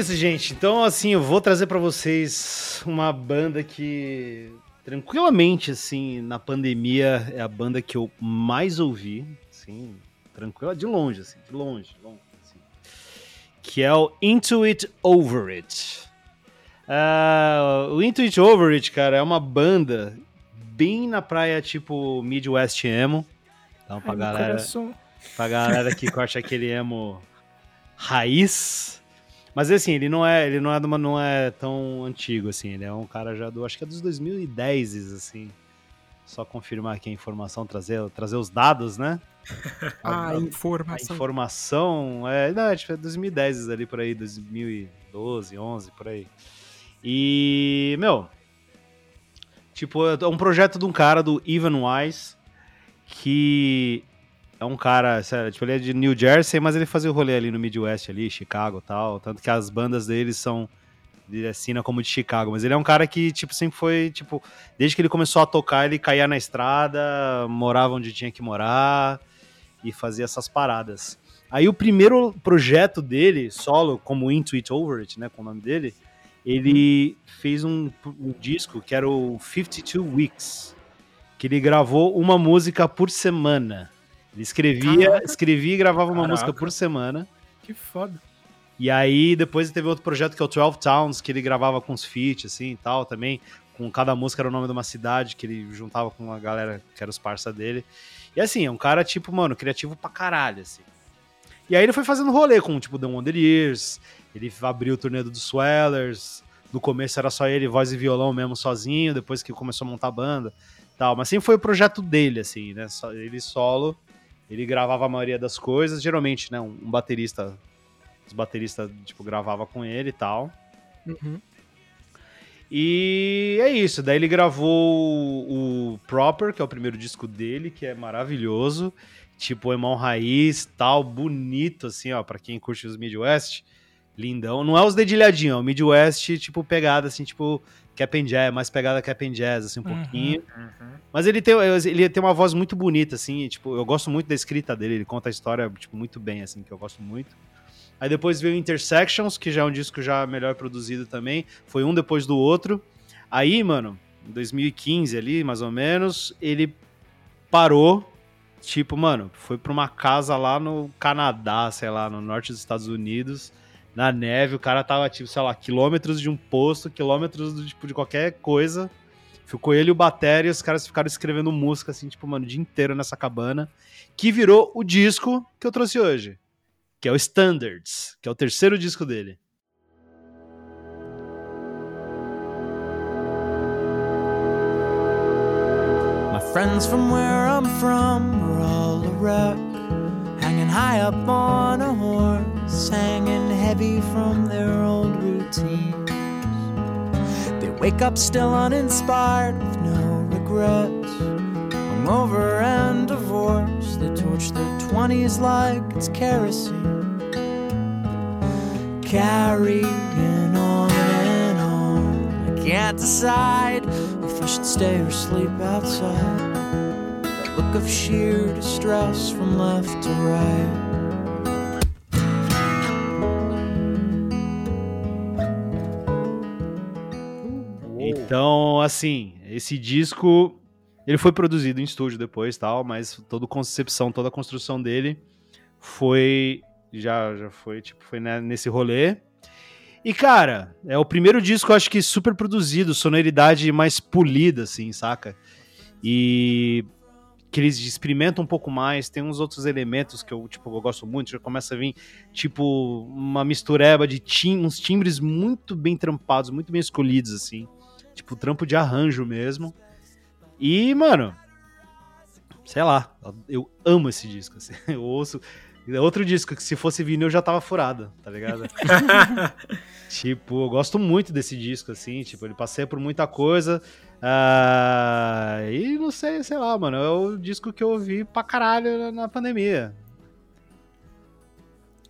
Isso, gente. Então, assim, eu vou trazer para vocês uma banda que tranquilamente, assim, na pandemia é a banda que eu mais ouvi, assim, tranquila, de longe, assim, de longe, longe assim, que é o Into It Over It. Uh, o Into It Over It, cara, é uma banda bem na praia, tipo Midwest Emo. Então, pra Ai, galera, pra galera que curte aquele emo raiz, mas assim, ele não é, ele não é, uma, não é tão antigo assim, ele é um cara já do, acho que é dos 2010, assim. Só confirmar aqui a informação, trazer, trazer os dados, né? *laughs* a, a, informação. A informação, é, não, acho que é 2010 ali por aí, 2012, 11 por aí. E, meu, tipo, é um projeto de um cara do Ivan Wise que é um cara, sério, tipo, ele é de New Jersey, mas ele fazia o rolê ali no Midwest, ali, Chicago e tal. Tanto que as bandas dele são. Ele assina como de Chicago, mas ele é um cara que, tipo, sempre foi, tipo, desde que ele começou a tocar, ele caía na estrada, morava onde tinha que morar e fazia essas paradas. Aí o primeiro projeto dele, solo, como Into It Over It, né, com o nome dele, ele fez um, um disco que era o 52 Weeks, que ele gravou uma música por semana. Ele escrevia, Caraca. escrevia e gravava uma Caraca. música por semana. Que foda. E aí depois teve outro projeto que é o 12 Towns, que ele gravava com os feats, assim, e tal, também. Com cada música era o nome de uma cidade, que ele juntava com a galera que era os parça dele. E assim, é um cara, tipo, mano, criativo pra caralho, assim. E aí ele foi fazendo rolê com, tipo, The Wonder Years, ele abriu o turnê do Swellers, no começo era só ele, voz e violão mesmo, sozinho, depois que começou a montar a banda, tal. Mas sempre foi o projeto dele, assim, né, ele solo, ele gravava a maioria das coisas, geralmente, né, um baterista, os bateristas, tipo, gravava com ele e tal. Uhum. E é isso, daí ele gravou o Proper, que é o primeiro disco dele, que é maravilhoso, tipo Emão Raiz, tal, bonito assim, ó, para quem curte os Midwest, lindão. Não é os dedilhadinhos, é o Midwest, tipo pegada assim, tipo Cap and Jazz, mais pegada Cap and Jazz assim um uhum, pouquinho. Uhum. Mas ele tem ele tem uma voz muito bonita assim, tipo, eu gosto muito da escrita dele, ele conta a história tipo muito bem assim, que eu gosto muito. Aí depois veio Intersections, que já é um disco já melhor produzido também. Foi um depois do outro. Aí, mano, em 2015 ali, mais ou menos, ele parou. Tipo, mano, foi pra uma casa lá no Canadá, sei lá, no norte dos Estados Unidos, na neve. O cara tava, tipo, sei lá, quilômetros de um posto, quilômetros do, tipo, de qualquer coisa. Ficou ele e o Batéria e os caras ficaram escrevendo música, assim, tipo, mano, o dia inteiro nessa cabana. Que virou o disco que eu trouxe hoje que é o Standards, que é o terceiro disco dele. My friends from where I'm from are all a wreck, hanging high up on a horse, hanging heavy from their old routines. They wake up still uninspired with no regrets, hungover and divorced. They torch their 20s like it's kerosene carrying on and on. I can't decide if I should stay or sleep outside. Look of sheer distress from left to right. Então, assim, esse disco ele foi produzido em estúdio depois, tal, mas toda a concepção, toda a construção dele foi já, já foi, tipo, foi nesse rolê. E, cara, é o primeiro disco, acho que super produzido, sonoridade mais polida, assim, saca? E que eles experimentam um pouco mais, tem uns outros elementos que eu, tipo, eu gosto muito, já começa a vir, tipo, uma mistureba de tim uns timbres muito bem trampados, muito bem escolhidos, assim. Tipo, trampo de arranjo mesmo. E, mano, sei lá, eu amo esse disco, assim. *laughs* Eu ouço, é outro disco que se fosse vinil eu já tava furado, tá ligado? *laughs* tipo, eu gosto muito desse disco, assim, tipo, ele passei por muita coisa. Uh, e não sei, sei lá, mano, é o disco que eu ouvi pra caralho na pandemia.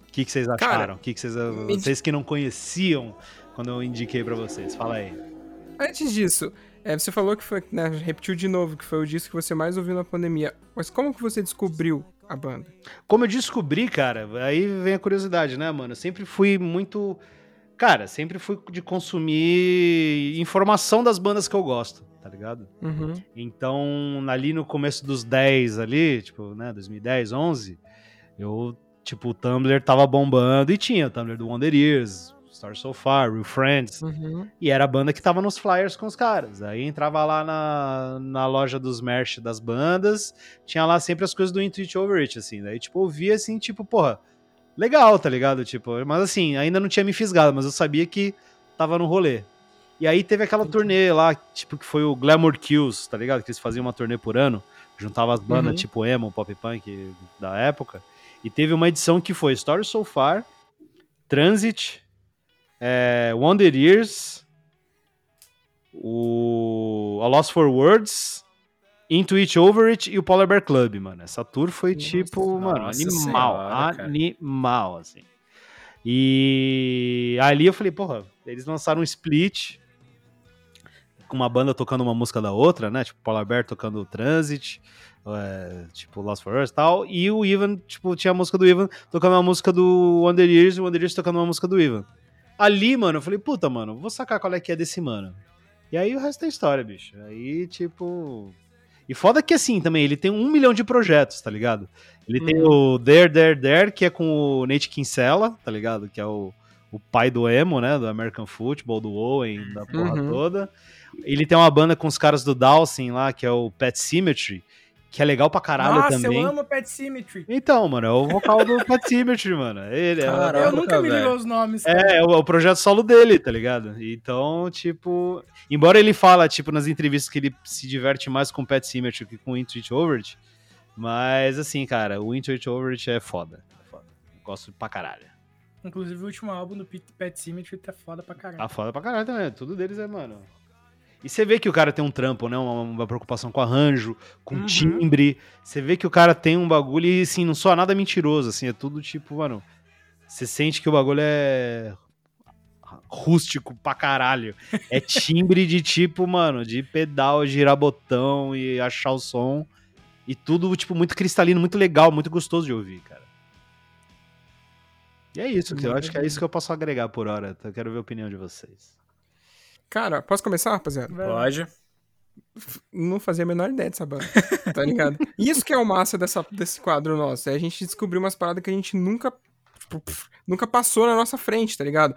O que, que vocês acharam? que, que vocês, vocês que não conheciam quando eu indiquei para vocês? Fala aí. Antes disso, é, você falou que foi, né, repetiu de novo, que foi o disco que você mais ouviu na pandemia. Mas como que você descobriu a banda? Como eu descobri, cara, aí vem a curiosidade, né, mano? Eu sempre fui muito. Cara, sempre fui de consumir informação das bandas que eu gosto, tá ligado? Uhum. Então, ali no começo dos 10 ali, tipo, né, 2010, 11, eu, tipo, o Tumblr tava bombando e tinha o Tumblr do Wonder Years, Star So Far, Real Friends. Uhum. E era a banda que tava nos flyers com os caras. Aí entrava lá na, na loja dos merch das bandas, tinha lá sempre as coisas do Intuit Over It, assim. Daí, tipo, ouvia assim, tipo, porra, legal, tá ligado? Tipo, mas assim, ainda não tinha me fisgado, mas eu sabia que tava no rolê. E aí teve aquela Entendi. turnê lá, tipo, que foi o Glamour Kills, tá ligado? Que eles faziam uma turnê por ano, juntava as bandas uhum. tipo emo, pop punk da época. E teve uma edição que foi Story So Far, Transit, é, Wonder Years, o A Lost for Words, Into It Over It e o Polar Bear Club, mano. Essa tour foi nossa, tipo, mano, animal. Senhora, animal, assim. E ali eu falei, porra, eles lançaram um split com uma banda tocando uma música da outra, né? Tipo, Polar Bear tocando Transit, é, tipo Lost for Us e tal, e o Ivan, tipo, tinha a música do Ivan tocando uma música do Wonder Years e o Wonder Years tocando uma música do Ivan. Ali, mano, eu falei, puta, mano, vou sacar qual é que é desse mano. E aí o resto é história, bicho. Aí, tipo. E foda que assim também, ele tem um milhão de projetos, tá ligado? Ele hum. tem o There, There, There, que é com o Nate Kinsella, tá ligado? Que é o, o pai do emo, né? Do American Football, do Owen, da porra uhum. toda. Ele tem uma banda com os caras do Dawson lá, que é o Pet Symmetry, que é legal pra caralho Nossa, também. Nossa, eu amo Pet Symmetry. Então, mano, é o vocal do *laughs* Pet Symmetry, mano. Ele, Caramba, é, eu nunca me liguei os nomes. É, é o, é o, projeto solo dele, tá ligado? Então, tipo... Embora ele fala, tipo, nas entrevistas que ele se diverte mais com Pet Symmetry que com Intuit Overt, mas, assim, cara, o Intuit Overt é foda. É foda. Gosto pra caralho. Inclusive, o último álbum do Pet Symmetry tá foda pra caralho. Tá foda pra caralho também. Tudo deles é, mano... E você vê que o cara tem um trampo, né? Uma, uma preocupação com arranjo, com uhum. timbre. Você vê que o cara tem um bagulho e, assim, não soa nada mentiroso, assim. É tudo tipo, mano... Você sente que o bagulho é rústico pra caralho. É timbre de tipo, mano, de pedal, girar botão e achar o som. E tudo, tipo, muito cristalino, muito legal, muito gostoso de ouvir, cara. E é isso, eu acho que é isso que eu posso agregar por hora. Eu quero ver a opinião de vocês. Cara, posso começar, rapaziada? Pode. Não fazia a menor ideia dessa banda, *laughs* tá ligado? Isso que é o massa dessa, desse quadro nosso, é a gente descobrir umas paradas que a gente nunca, nunca passou na nossa frente, tá ligado?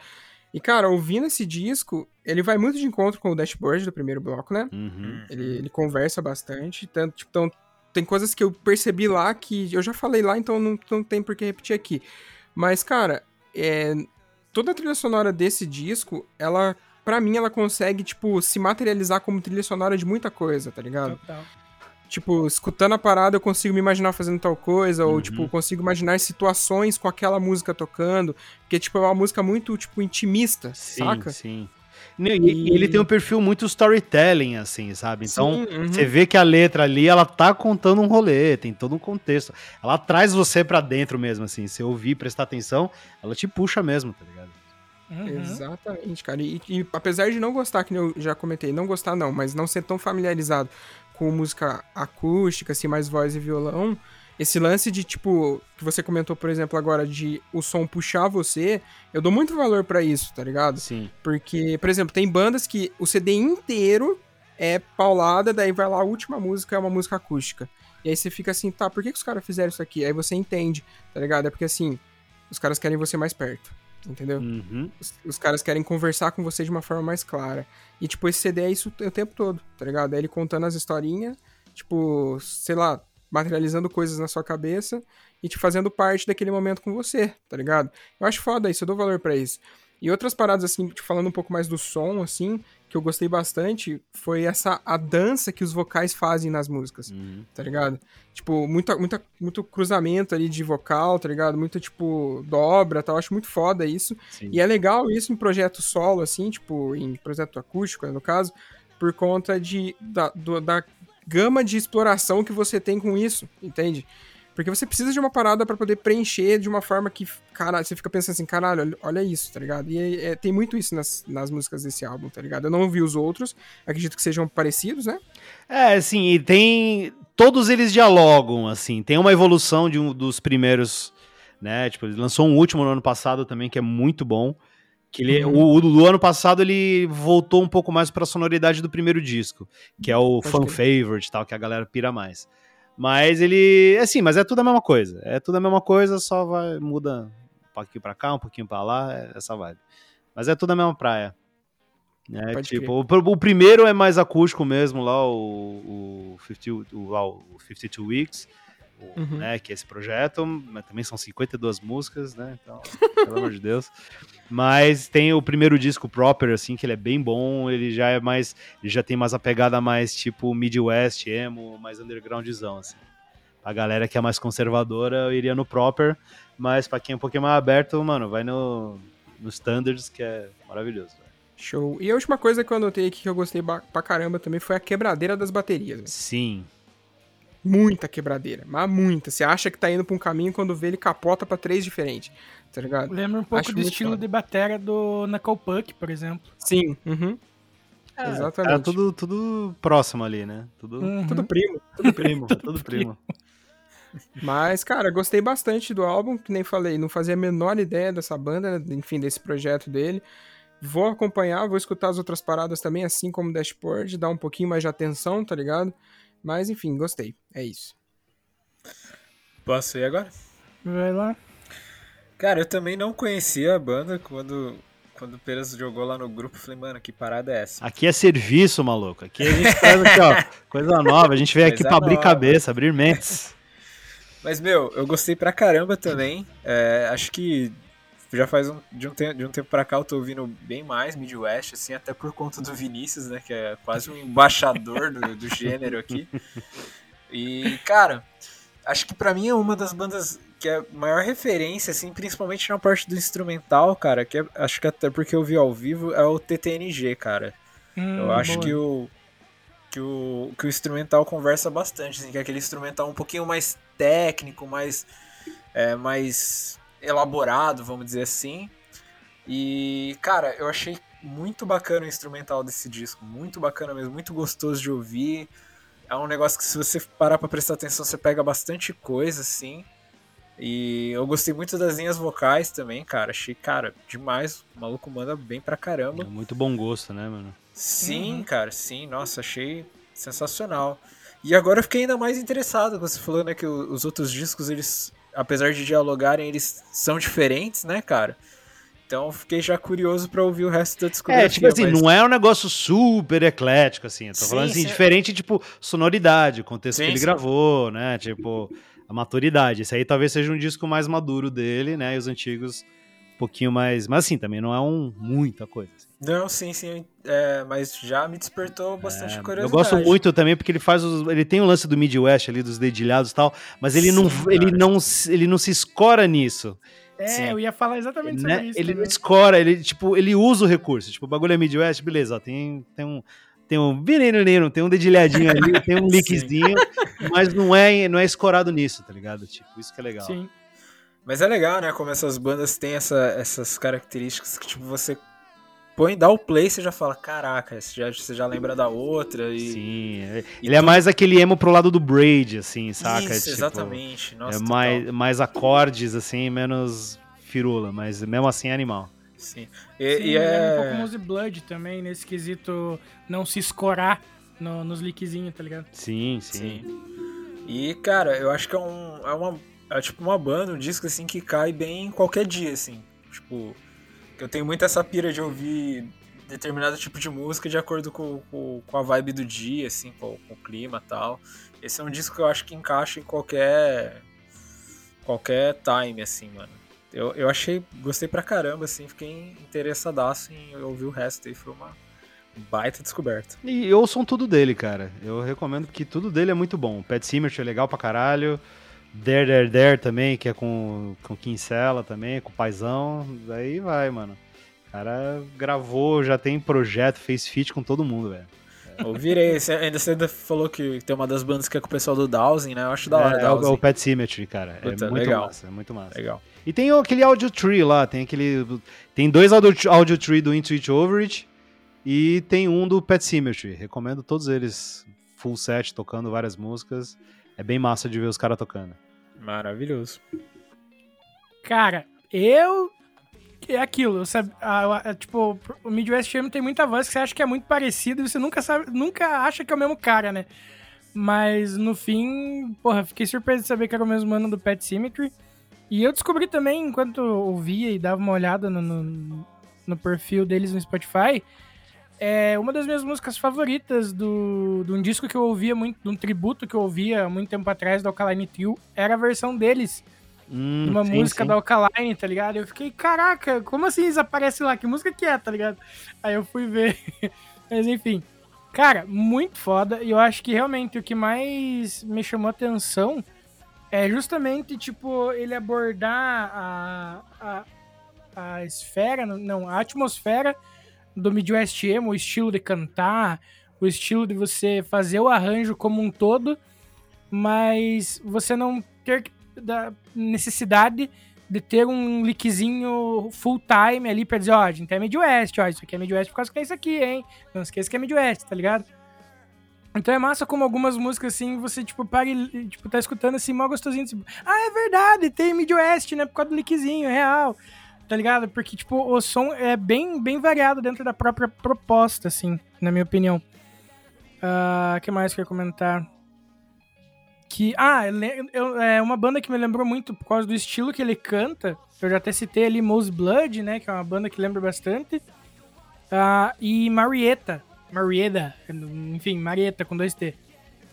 E, cara, ouvindo esse disco, ele vai muito de encontro com o dashboard do primeiro bloco, né? Uhum. Ele, ele conversa bastante, tanto, tipo, então, tem coisas que eu percebi lá que eu já falei lá, então não, não tem por que repetir aqui. Mas, cara, é, toda a trilha sonora desse disco, ela para mim ela consegue, tipo, se materializar como trilha sonora de muita coisa, tá ligado? Total. Tipo, escutando a parada eu consigo me imaginar fazendo tal coisa, uhum. ou, tipo, consigo imaginar situações com aquela música tocando, porque, tipo, é uma música muito, tipo, intimista, sim, saca? Sim, e, e ele tem um perfil muito storytelling, assim, sabe? Então, Sim, uhum. você vê que a letra ali, ela tá contando um rolê, tem todo um contexto. Ela traz você para dentro mesmo, assim. Se ouvir, prestar atenção, ela te puxa mesmo, tá ligado? Uhum. Exatamente, cara. E, e, apesar de não gostar, que eu já comentei, não gostar não, mas não ser tão familiarizado com música acústica, assim, mais voz e violão, esse lance de, tipo, que você comentou, por exemplo, agora, de o som puxar você, eu dou muito valor para isso, tá ligado? Sim. Porque, por exemplo, tem bandas que o CD inteiro é paulada, daí vai lá a última música, é uma música acústica. E aí você fica assim, tá, por que, que os caras fizeram isso aqui? Aí você entende, tá ligado? É porque assim, os caras querem você mais perto entendeu? Uhum. Os, os, caras querem conversar com você de uma forma mais clara. E, tipo, esse CD é isso o tempo todo, tá ligado? É ele contando as historinhas, tipo, sei lá, materializando coisas na sua cabeça e te fazendo parte daquele momento com você, tá ligado? Eu acho foda isso, eu dou valor para isso. E outras paradas, assim, te falando um pouco mais do som, assim, que eu gostei bastante foi essa a dança que os vocais fazem nas músicas, uhum. tá ligado? Tipo, muita, muita, muito cruzamento ali de vocal, tá ligado? Muita, tipo, dobra tal. Acho muito foda isso. Sim. E é legal isso em projeto solo, assim, tipo, em projeto acústico, no caso, por conta de, da, do, da gama de exploração que você tem com isso, entende? Porque você precisa de uma parada para poder preencher de uma forma que, cara, você fica pensando assim, caralho, olha isso, tá ligado? E é, tem muito isso nas, nas músicas desse álbum, tá ligado? Eu não ouvi os outros, acredito que sejam parecidos, né? É, assim, e tem. Todos eles dialogam, assim. Tem uma evolução de um dos primeiros, né? Tipo, ele lançou um último no ano passado também, que é muito bom. Que ele, uhum. o, o, do ano passado ele voltou um pouco mais para a sonoridade do primeiro disco, que é o Pode fan favorite, tal, que a galera pira mais. Mas ele. Assim, mas é tudo a mesma coisa. É tudo a mesma coisa, só vai. Muda um pouquinho pra cá, um pouquinho pra lá, é essa vibe. Mas é tudo a mesma praia. É, tipo, o, o, primeiro é mais acústico mesmo, lá, o, o, 50, o, lá, o 52 Weeks uhum. né, que é esse projeto, mas também são 52 músicas, né, então, *laughs* pelo amor de Deus. Mas tem o primeiro disco proper, assim, que ele é bem bom, ele já é mais, ele já tem mais a pegada mais tipo Midwest, emo, mais undergroundzão, assim. A galera que é mais conservadora eu iria no proper, mas pra quem é um pouquinho mais aberto, mano, vai no, no standards, que é maravilhoso. Show. E a última coisa que eu anotei aqui que eu gostei pra caramba também foi a quebradeira das baterias. Sim. Muita quebradeira, mas muita. Você acha que tá indo pra um caminho quando vê ele capota pra três diferentes, tá ligado? Lembra um pouco Acho do estilo foda. de bateria do Knuckle Puck, por exemplo. Sim, uhum. É, Exatamente. Era tudo, tudo próximo ali, né? Tudo, uhum. tudo primo. Tudo primo, *laughs* tudo primo. Mas, cara, gostei bastante do álbum, que nem falei, não fazia a menor ideia dessa banda, enfim, desse projeto dele. Vou acompanhar, vou escutar as outras paradas também, assim como o Dashboard, dar um pouquinho mais de atenção, tá ligado? Mas, enfim, gostei. É isso. Posso ir agora? Vai lá. Cara, eu também não conhecia a banda quando, quando o Peras jogou lá no grupo. Falei, mano, que parada é essa? Aqui é serviço, maluco. Aqui a gente *laughs* faz aqui, ó, coisa nova. A gente veio aqui pra abrir cabeça, abrir mentes. Mas, meu, eu gostei pra caramba também. É, acho que já faz um, de, um tempo, de um tempo pra cá eu tô ouvindo bem mais Midwest, assim, até por conta do Vinícius, né? Que é quase um embaixador do, do gênero aqui. E, cara, acho que para mim é uma das bandas que é maior referência, assim, principalmente na parte do instrumental, cara, que é, acho que até porque eu vi ao vivo, é o TTNG, cara. Hum, eu acho que o, que o que o instrumental conversa bastante, assim, que é aquele instrumental um pouquinho mais técnico, mais é, mais elaborado, vamos dizer assim. E, cara, eu achei muito bacana o instrumental desse disco, muito bacana mesmo, muito gostoso de ouvir é um negócio que se você parar pra prestar atenção, você pega bastante coisa, assim. E eu gostei muito das linhas vocais também, cara. Achei, cara, demais. O maluco manda bem pra caramba. É muito bom gosto, né, mano? Sim, uhum. cara, sim. Nossa, achei sensacional. E agora eu fiquei ainda mais interessado. Você falou, né, que os outros discos, eles, apesar de dialogarem, eles são diferentes, né, cara? Então fiquei já curioso para ouvir o resto da discografia. É, tipo assim, mas... não é um negócio super eclético, assim. Eu tô sim, falando assim, sim. diferente, tipo, sonoridade, contexto sim, que ele gravou, né? Tipo, a maturidade. Esse aí talvez seja um disco mais maduro dele, né? E os antigos um pouquinho mais. Mas assim, também não é um muita coisa. Assim. Não, sim, sim. É, mas já me despertou bastante é, curiosidade. Eu gosto muito também porque ele faz os, ele tem o lance do Midwest ali dos dedilhados e tal, mas ele não ele não ele não se escora nisso. É, Sim. eu ia falar exatamente sobre né? isso. Ele não escora, ele, tipo, ele usa o recurso. Tipo, o bagulho é Midwest, beleza, ó, tem, tem um. Tem um tem um dedilhadinho ali, tem um *laughs* lickzinho, mas não é, não é escorado nisso, tá ligado? Tipo, isso que é legal. Sim. Mas é legal, né? Como essas bandas têm essa, essas características que, tipo, você põe, dá o play, você já fala, caraca, você já, você já lembra da outra. E, Sim, é, e ele é mais aquele emo pro lado do Braid, assim, saca? Isso, tipo, exatamente. Nossa, é mais, mais acordes, assim, menos firula, mas mesmo assim é animal. Sim. E, Sim, e é... um pouco Muse Blood também, nesse quesito não se escorar no, nos leakzinhos, tá ligado? Sim, sim, sim. E, cara, eu acho que é, um, é uma. É tipo uma banda, um disco assim que cai bem em qualquer dia, assim. Tipo, eu tenho muito essa pira de ouvir determinado tipo de música de acordo com, com, com a vibe do dia, assim, com, com, o clima e tal. Esse é um disco que eu acho que encaixa em qualquer qualquer time, assim, mano. Eu, eu achei, gostei pra caramba, assim, fiquei interessadaço em ouvir o resto aí, foi uma baita descoberta. E ouçam tudo dele, cara. Eu recomendo que tudo dele é muito bom. Pet Sematary é legal pra caralho. There, There, There também, que é com, com Kinsella também, com o Paizão. Daí vai, mano. O cara gravou, já tem projeto, fez feat com todo mundo, velho. Ouvirei. Você ainda, você ainda falou que tem uma das bandas que é com o pessoal do Dowsing, né? Eu acho da hora. É, é o Pet Symmetry, cara. É Puta, é muito legal. massa, é muito massa. Legal. E tem aquele Audio Tree lá, tem aquele. Tem dois Audio, audio Tree do Intuit Overage e tem um do Pet Symmetry. Recomendo todos eles full set, tocando várias músicas. É bem massa de ver os caras tocando. Maravilhoso. Cara, eu. É aquilo, sabe? A, a, tipo, o Midwest M tem muita voz que você acha que é muito parecido e você nunca sabe, nunca acha que é o mesmo cara, né? Mas no fim, porra, fiquei surpreso de saber que era o mesmo ano do Pet Symmetry. E eu descobri também, enquanto ouvia e dava uma olhada no, no, no perfil deles no Spotify, é uma das minhas músicas favoritas do, de um disco que eu ouvia muito, de um tributo que eu ouvia muito tempo atrás do Alkaline Trio, era a versão deles. Hum, uma sim, música sim. da Alkaline, tá ligado? Eu fiquei, caraca, como assim eles aparecem lá? Que música que é, tá ligado? Aí eu fui ver. *laughs* Mas enfim. Cara, muito foda. E eu acho que realmente o que mais me chamou atenção é justamente, tipo, ele abordar a, a, a esfera, não, a atmosfera do Midwest Emo, o estilo de cantar, o estilo de você fazer o arranjo como um todo, mas você não ter da necessidade de ter um lickzinho full time ali pra dizer, ó, oh, a gente é Midwest, ó, isso aqui é Midwest por causa que é isso aqui, hein? Não esqueça que é Midwest, tá ligado? Então é massa como algumas músicas, assim, você, tipo, para e, tipo, tá escutando, assim, mó gostosinho. Tipo, ah, é verdade, tem Midwest, né? Por causa do lickzinho, é real. Tá ligado? Porque, tipo, o som é bem, bem variado dentro da própria proposta, assim, na minha opinião. O uh, que mais que eu ia comentar? Que, ah, eu, é uma banda que me lembrou muito por causa do estilo que ele canta. Eu já até citei ali Mose Blood, né? Que é uma banda que lembra bastante. Uh, e Marietta, Marietta, enfim, Marietta com dois T.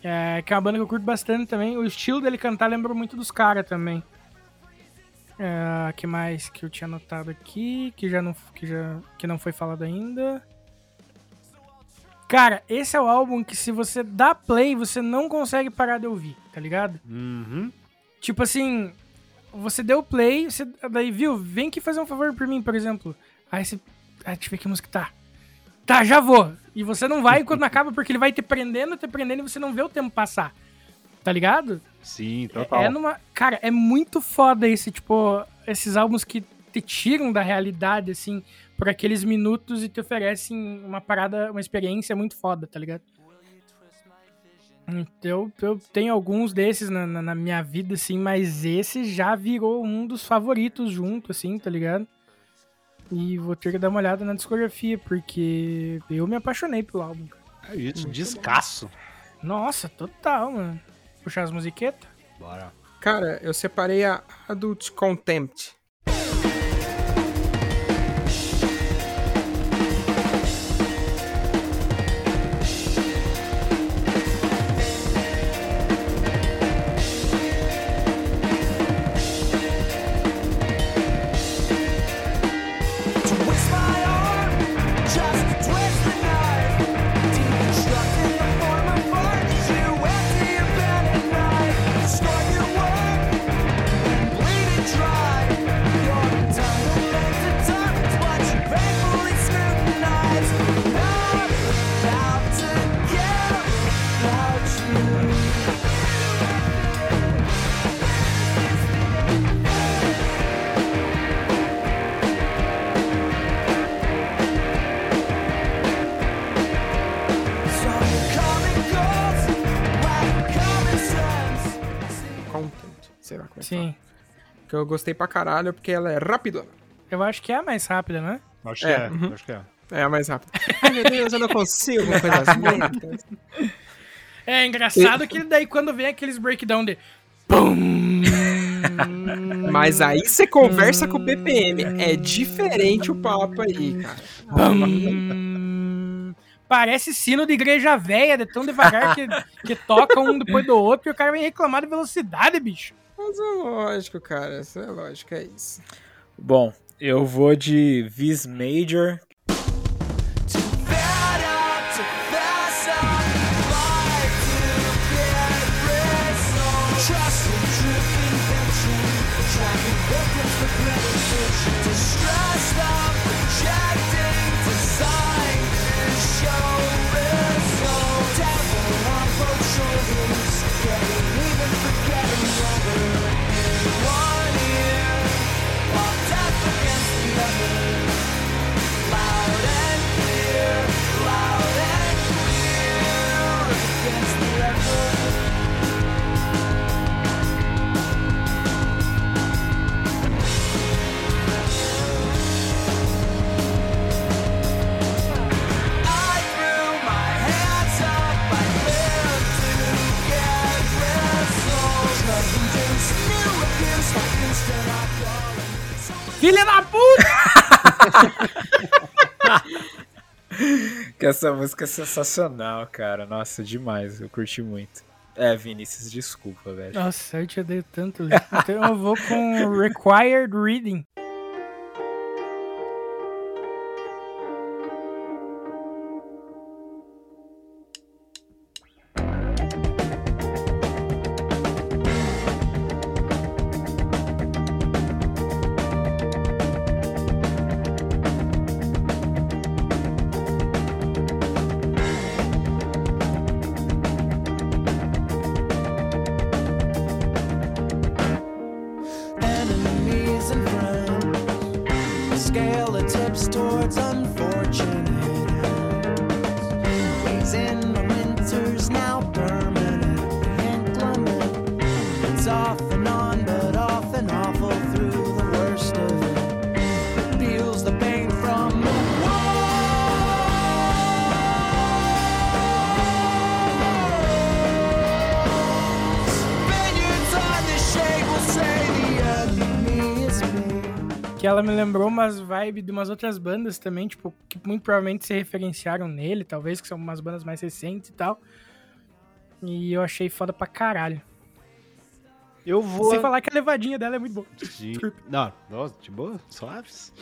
É, que é uma banda que eu curto bastante também. O estilo dele cantar lembra muito dos caras também. É, que mais que eu tinha notado aqui, que já não, que já, que não foi falado ainda. Cara, esse é o álbum que se você dá play, você não consegue parar de ouvir, tá ligado? Uhum. Tipo assim, você deu play, você daí viu, vem aqui fazer um favor por mim, por exemplo. Aí você, ah, deixa eu ver que música tá. Tá, já vou. E você não vai quando *laughs* acaba, porque ele vai te prendendo, te prendendo e você não vê o tempo passar. Tá ligado? Sim, total. É, é numa. Cara, é muito foda esse, tipo, esses álbuns que te tiram da realidade, assim, por aqueles minutos e te oferecem uma parada, uma experiência muito foda, tá ligado? Eu, eu tenho alguns desses na, na, na minha vida, assim, mas esse já virou um dos favoritos junto, assim, tá ligado? E vou ter que dar uma olhada na discografia, porque eu me apaixonei pelo álbum. É isso, descasso. Nossa, total, mano. Puxar as musiquetas? Bora. Cara, eu separei a Adult Contempt. Que eu gostei pra caralho, porque ela é rápida. Eu acho que é a mais rápida, né? Acho que é, é. Uhum. acho que é. É a mais rápida. *laughs* Ai, meu Deus, eu não consigo uma coisa assim. É engraçado que daí quando vem aqueles breakdown de... Pum! Mas aí você conversa com o BPM. É diferente o papo aí, cara. Pum! Parece sino de igreja velha, de tão devagar que, que toca um depois do outro e o cara vem reclamar de velocidade, bicho. Mas é lógico, cara. Isso é lógico, é isso. Bom, eu vou de Vis Major, Filha da puta! *laughs* que essa música é sensacional, cara. Nossa, demais. Eu curti muito. É, Vinícius, desculpa, velho. Nossa, eu te odeio tanto. Então eu vou com Required Reading. Ela me lembrou umas vibes de umas outras bandas também, tipo, que muito provavelmente se referenciaram nele, talvez, que são umas bandas mais recentes e tal. E eu achei foda pra caralho. Eu vou. Sem falar que a levadinha dela é muito boa. De... Não, nossa, de boa, suaves.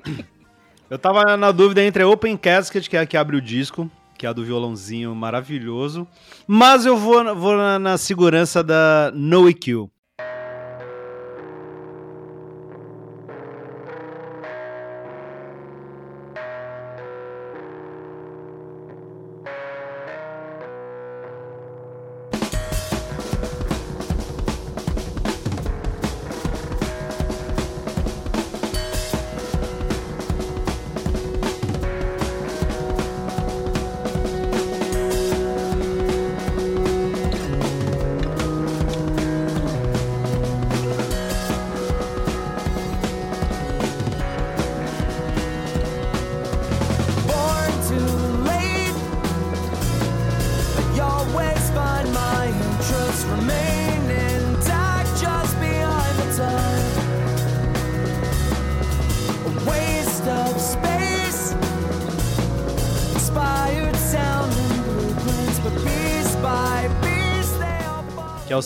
*coughs* eu tava na dúvida entre a Open Casket, que é a que abre o disco, que é a do violãozinho maravilhoso. Mas eu vou, vou na, na segurança da No EQ.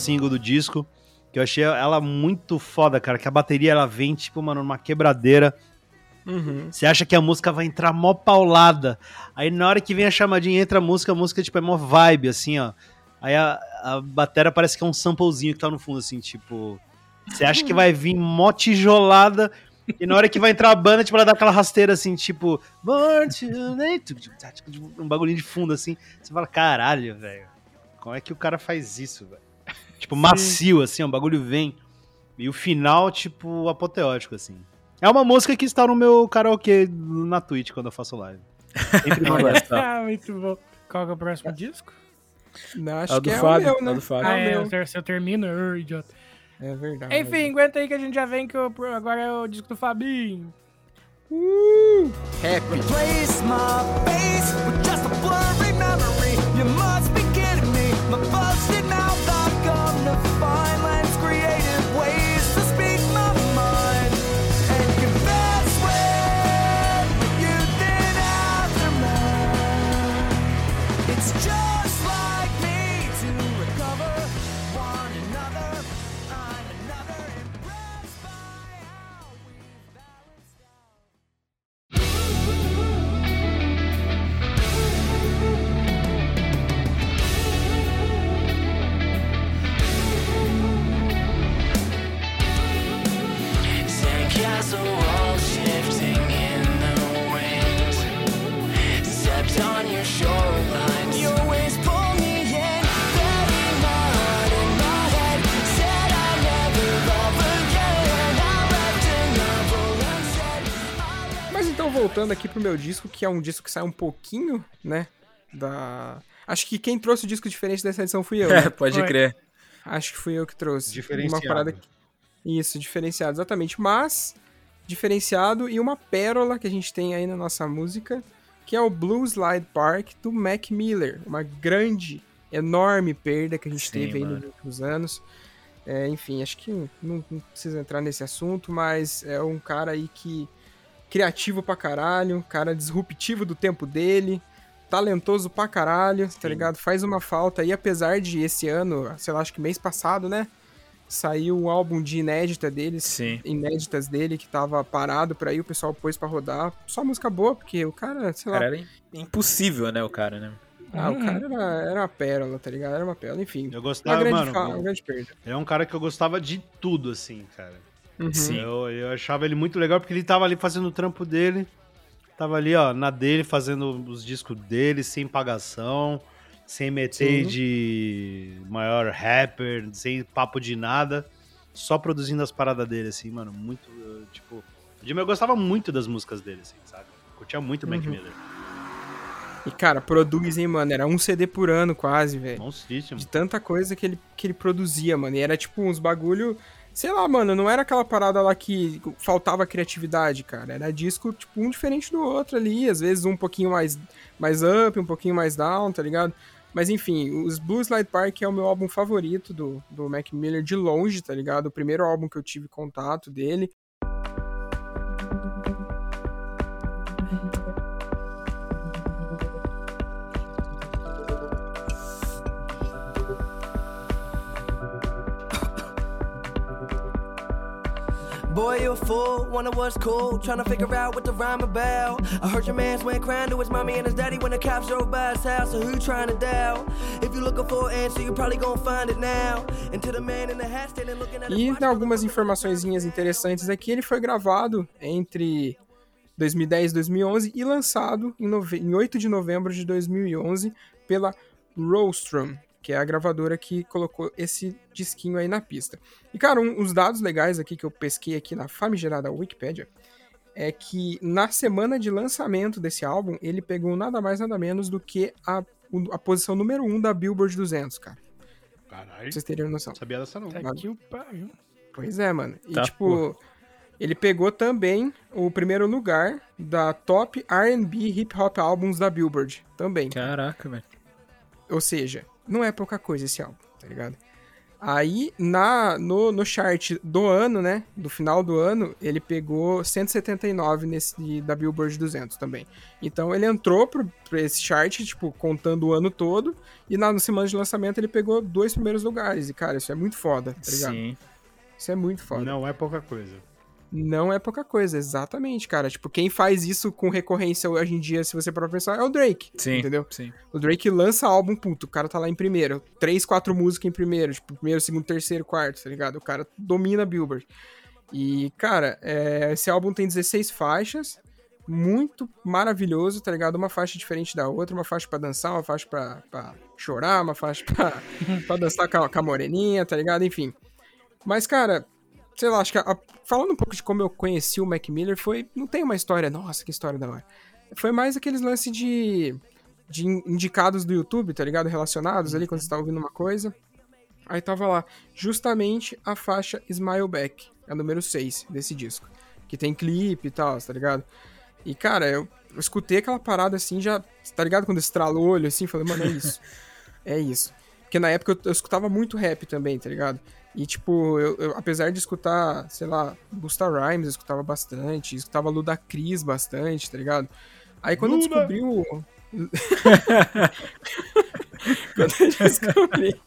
Single do disco, que eu achei ela muito foda, cara, que a bateria ela vem, tipo, mano, numa quebradeira. Uhum. Você acha que a música vai entrar mó paulada. Aí na hora que vem a chamadinha, entra a música, a música, tipo, é mó vibe, assim, ó. Aí a, a bateria parece que é um samplezinho que tá no fundo, assim, tipo. Você acha que vai vir mó tijolada. E na hora que vai entrar a banda, tipo, ela dá aquela rasteira assim, tipo. Um bagulhinho de fundo, assim. Você fala, caralho, velho. Como é que o cara faz isso, velho? Tipo, macio, assim, o bagulho vem. E o final, tipo, apoteótico, assim. É uma música que está no meu karaokê na Twitch quando eu faço live. Sempre *laughs* ah, muito bom. Qual é o próximo disco? Não, acho é que é Fábio, o meu, né? É do Fábio. Ah, é, é o meu. Se eu termino, eu, idiota. É verdade. Enfim, aguenta aí que a gente já vem que eu, agora é o disco do Fabinho. Uh! Happy. Replace my face with just a blurry memory. You must be voltando aqui pro meu disco, que é um disco que sai um pouquinho, né? Da. Acho que quem trouxe o disco diferente dessa edição fui eu. *laughs* Né? É, pode Foi. crer. Acho que fui eu que trouxe. Diferenciado. Uma parada. Isso, diferenciado, exatamente. Mas, diferenciado e uma pérola que a gente tem aí na nossa música, que é o Blue Slide Park do Mac Miller. Uma grande, enorme perda que a gente Sim, teve aí mano. nos últimos anos. É, enfim, acho que não, não precisa entrar nesse assunto, mas é um cara aí que criativo pra caralho, cara disruptivo do tempo dele, talentoso pra caralho, tá Sim. tá ligado? Faz uma falta. E apesar de esse ano, sei lá, acho que mês passado, né? Saiu o um álbum de inédita deles, Sim. inéditas dele, que tava parado por aí, o pessoal pôs pra rodar. Só música boa, porque o cara, sei lá. Cara, era impossível, né, o cara, né? Ah, o cara era, era uma pérola, tá ligado? Era uma pérola, enfim. Eu gostava, uma grande, mano, uma grande perda. É um cara que eu gostava de tudo, assim, cara. Uhum. Sim. Eu, eu achava ele muito legal porque ele tava ali fazendo o trampo dele. Tava ali, ó, na dele, fazendo os discos dele, sem pagação, sem meter Sim. de maior rapper, sem papo de nada. Só produzindo as paradas dele, assim, mano. Muito, tipo. Eu gostava muito das músicas dele, assim, sabe? Curtia muito o uhum. Mac Miller. E, cara, produz, hein, mano? Era um CD por ano, quase, velho. De tanta coisa que ele, que ele produzia, mano. E era, tipo, uns bagulho Sei lá, mano, não era aquela parada lá que faltava criatividade, cara. Era disco, tipo, um diferente do outro ali. Às vezes um pouquinho mais, mais up, um pouquinho mais down, tá ligado? Mas enfim, os Blue Slide Park é o meu álbum favorito do, do Mac Miller de longe, tá ligado? O primeiro álbum que eu tive contato dele. Boy, you a fool, wonder what's cool. Trying to figure out what the rhyme about. I heard your man's went crying to his mommy and his daddy when the cops drove by his house. So who trying to dial? If you looking for an answer, you probably gonna find it now. And to the man in the hat standing looking at E algumas informações interessantes aqui, ele foi gravado entre 2010 e 2011 e lançado em, em 8 de novembro de 2011 pela Rostrum, que é a gravadora que colocou esse disquinho aí na pista. E, cara, um, uns dados legais aqui que eu pesquei aqui na famigerada Wikipedia é que na semana de lançamento desse álbum, ele pegou nada mais nada menos do que a, a posição número 1 um da Billboard 200, cara. Caralho. Pra vocês terem noção. Sabia dessa não. Tá aqui o pai, Pois é, mano. E, tá, tipo, ele pegou também o primeiro lugar da Top R&B Hip Hop Albums da Billboard, também. Caraca, velho. Ou seja, não é pouca coisa esse álbum, tá ligado? Aí, na, no, no chart do ano, né, do final do ano, ele pegou 179 nesse da Billboard 200 também. Então, ele entrou pro, pra esse chart, tipo, contando o ano todo, e na, na semana de lançamento ele pegou dois primeiros lugares. E, cara, isso é muito foda, tá ligado? Sim. Isso é muito foda. Não é pouca coisa. Não é pouca coisa, exatamente, cara. Tipo, quem faz isso com recorrência hoje em dia, se você for pensar, é o Drake. Sim. Entendeu? Sim. O Drake lança álbum, puto, o cara tá lá em primeiro. Três, quatro músicas em primeiro. Tipo, primeiro, segundo, terceiro, quarto, tá ligado? O cara domina a Billboard. E, cara, é, esse álbum tem 16 faixas. Muito maravilhoso, tá ligado? Uma faixa diferente da outra, uma faixa para dançar, uma faixa pra, pra, chorar, uma faixa pra, *laughs* pra dançar com a, com a moreninha, tá ligado? Enfim. Mas, cara, sei lá, acho que a, falando um pouco de como eu conheci o Mac Miller, foi. Não tem uma história, nossa, que história da hora. Foi mais aqueles lances de. de indicados do YouTube, tá ligado? Relacionados ali quando você tá ouvindo uma coisa. Aí tava lá, justamente a faixa Smile Back, a número 6 desse disco. Que tem clipe e tal, tá ligado? E, cara, eu, eu escutei aquela parada assim, já, tá ligado? Quando estralou o olho assim, falei, mano, é isso. *laughs* é isso. Porque na época eu, eu, escutava muito rap também, tá ligado? E, tipo, eu, eu, apesar de escutar, sei lá, Busta Rhymes, eu escutava bastante, escutava Ludacris bastante, tá ligado? Aí quando Luna. eu descobri o... *laughs* quando, eu descobri,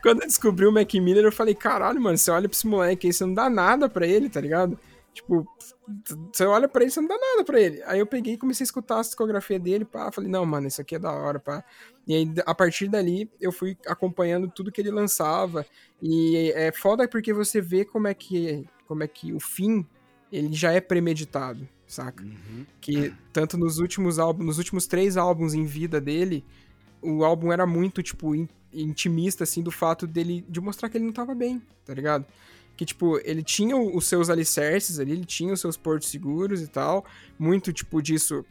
quando eu descobri o Mac Miller, eu falei, caralho, mano, você olha pra esse moleque aí, você não dá nada pra ele, tá ligado? Tipo, você olha pra ele, você não dá nada pra ele. Aí eu peguei e comecei a escutar a discografia dele, pá, falei, não, mano, isso aqui é da hora, pá. E aí, a partir dali, eu fui acompanhando tudo que ele lançava. E é foda porque você vê como é que, como é que o fim, ele já é premeditado, saca? Uhum. Que tanto nos últimos álbuns, nos últimos três álbuns em vida dele, o álbum era muito, tipo, intimista, assim, do fato dele, de mostrar que ele não tava bem, tá ligado? Que, tipo, ele tinha os seus alicerces ali, ele tinha os seus portos seguros e tal. Muito, tipo, disso,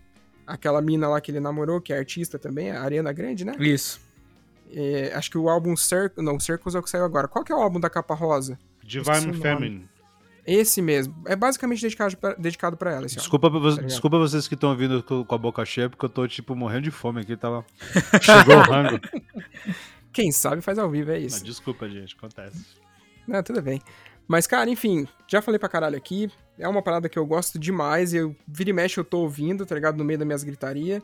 aquela mina lá que ele namorou, que é artista também, a Ariana Grande, né? Isso. É, acho que o álbum Circle, não, Circles é o que saiu agora. Qual que é o álbum da capa rosa? Divine Feminine. Esse mesmo. É basicamente dedicado pra, dedicado pra ela. desculpa, tá desculpa vocês que estão ouvindo com, com, a boca cheia, porque eu tô, tipo, morrendo de fome aqui. Tava... *laughs* Chegou o rango. Quem sabe faz ao vivo, é isso. Não, desculpa, gente. Acontece. Não, tudo bem. Mas, cara, enfim, já falei pra caralho aqui. É uma parada que eu gosto demais. Eu vira e mexe, eu tô ouvindo, tá ligado? No meio das minhas gritarias.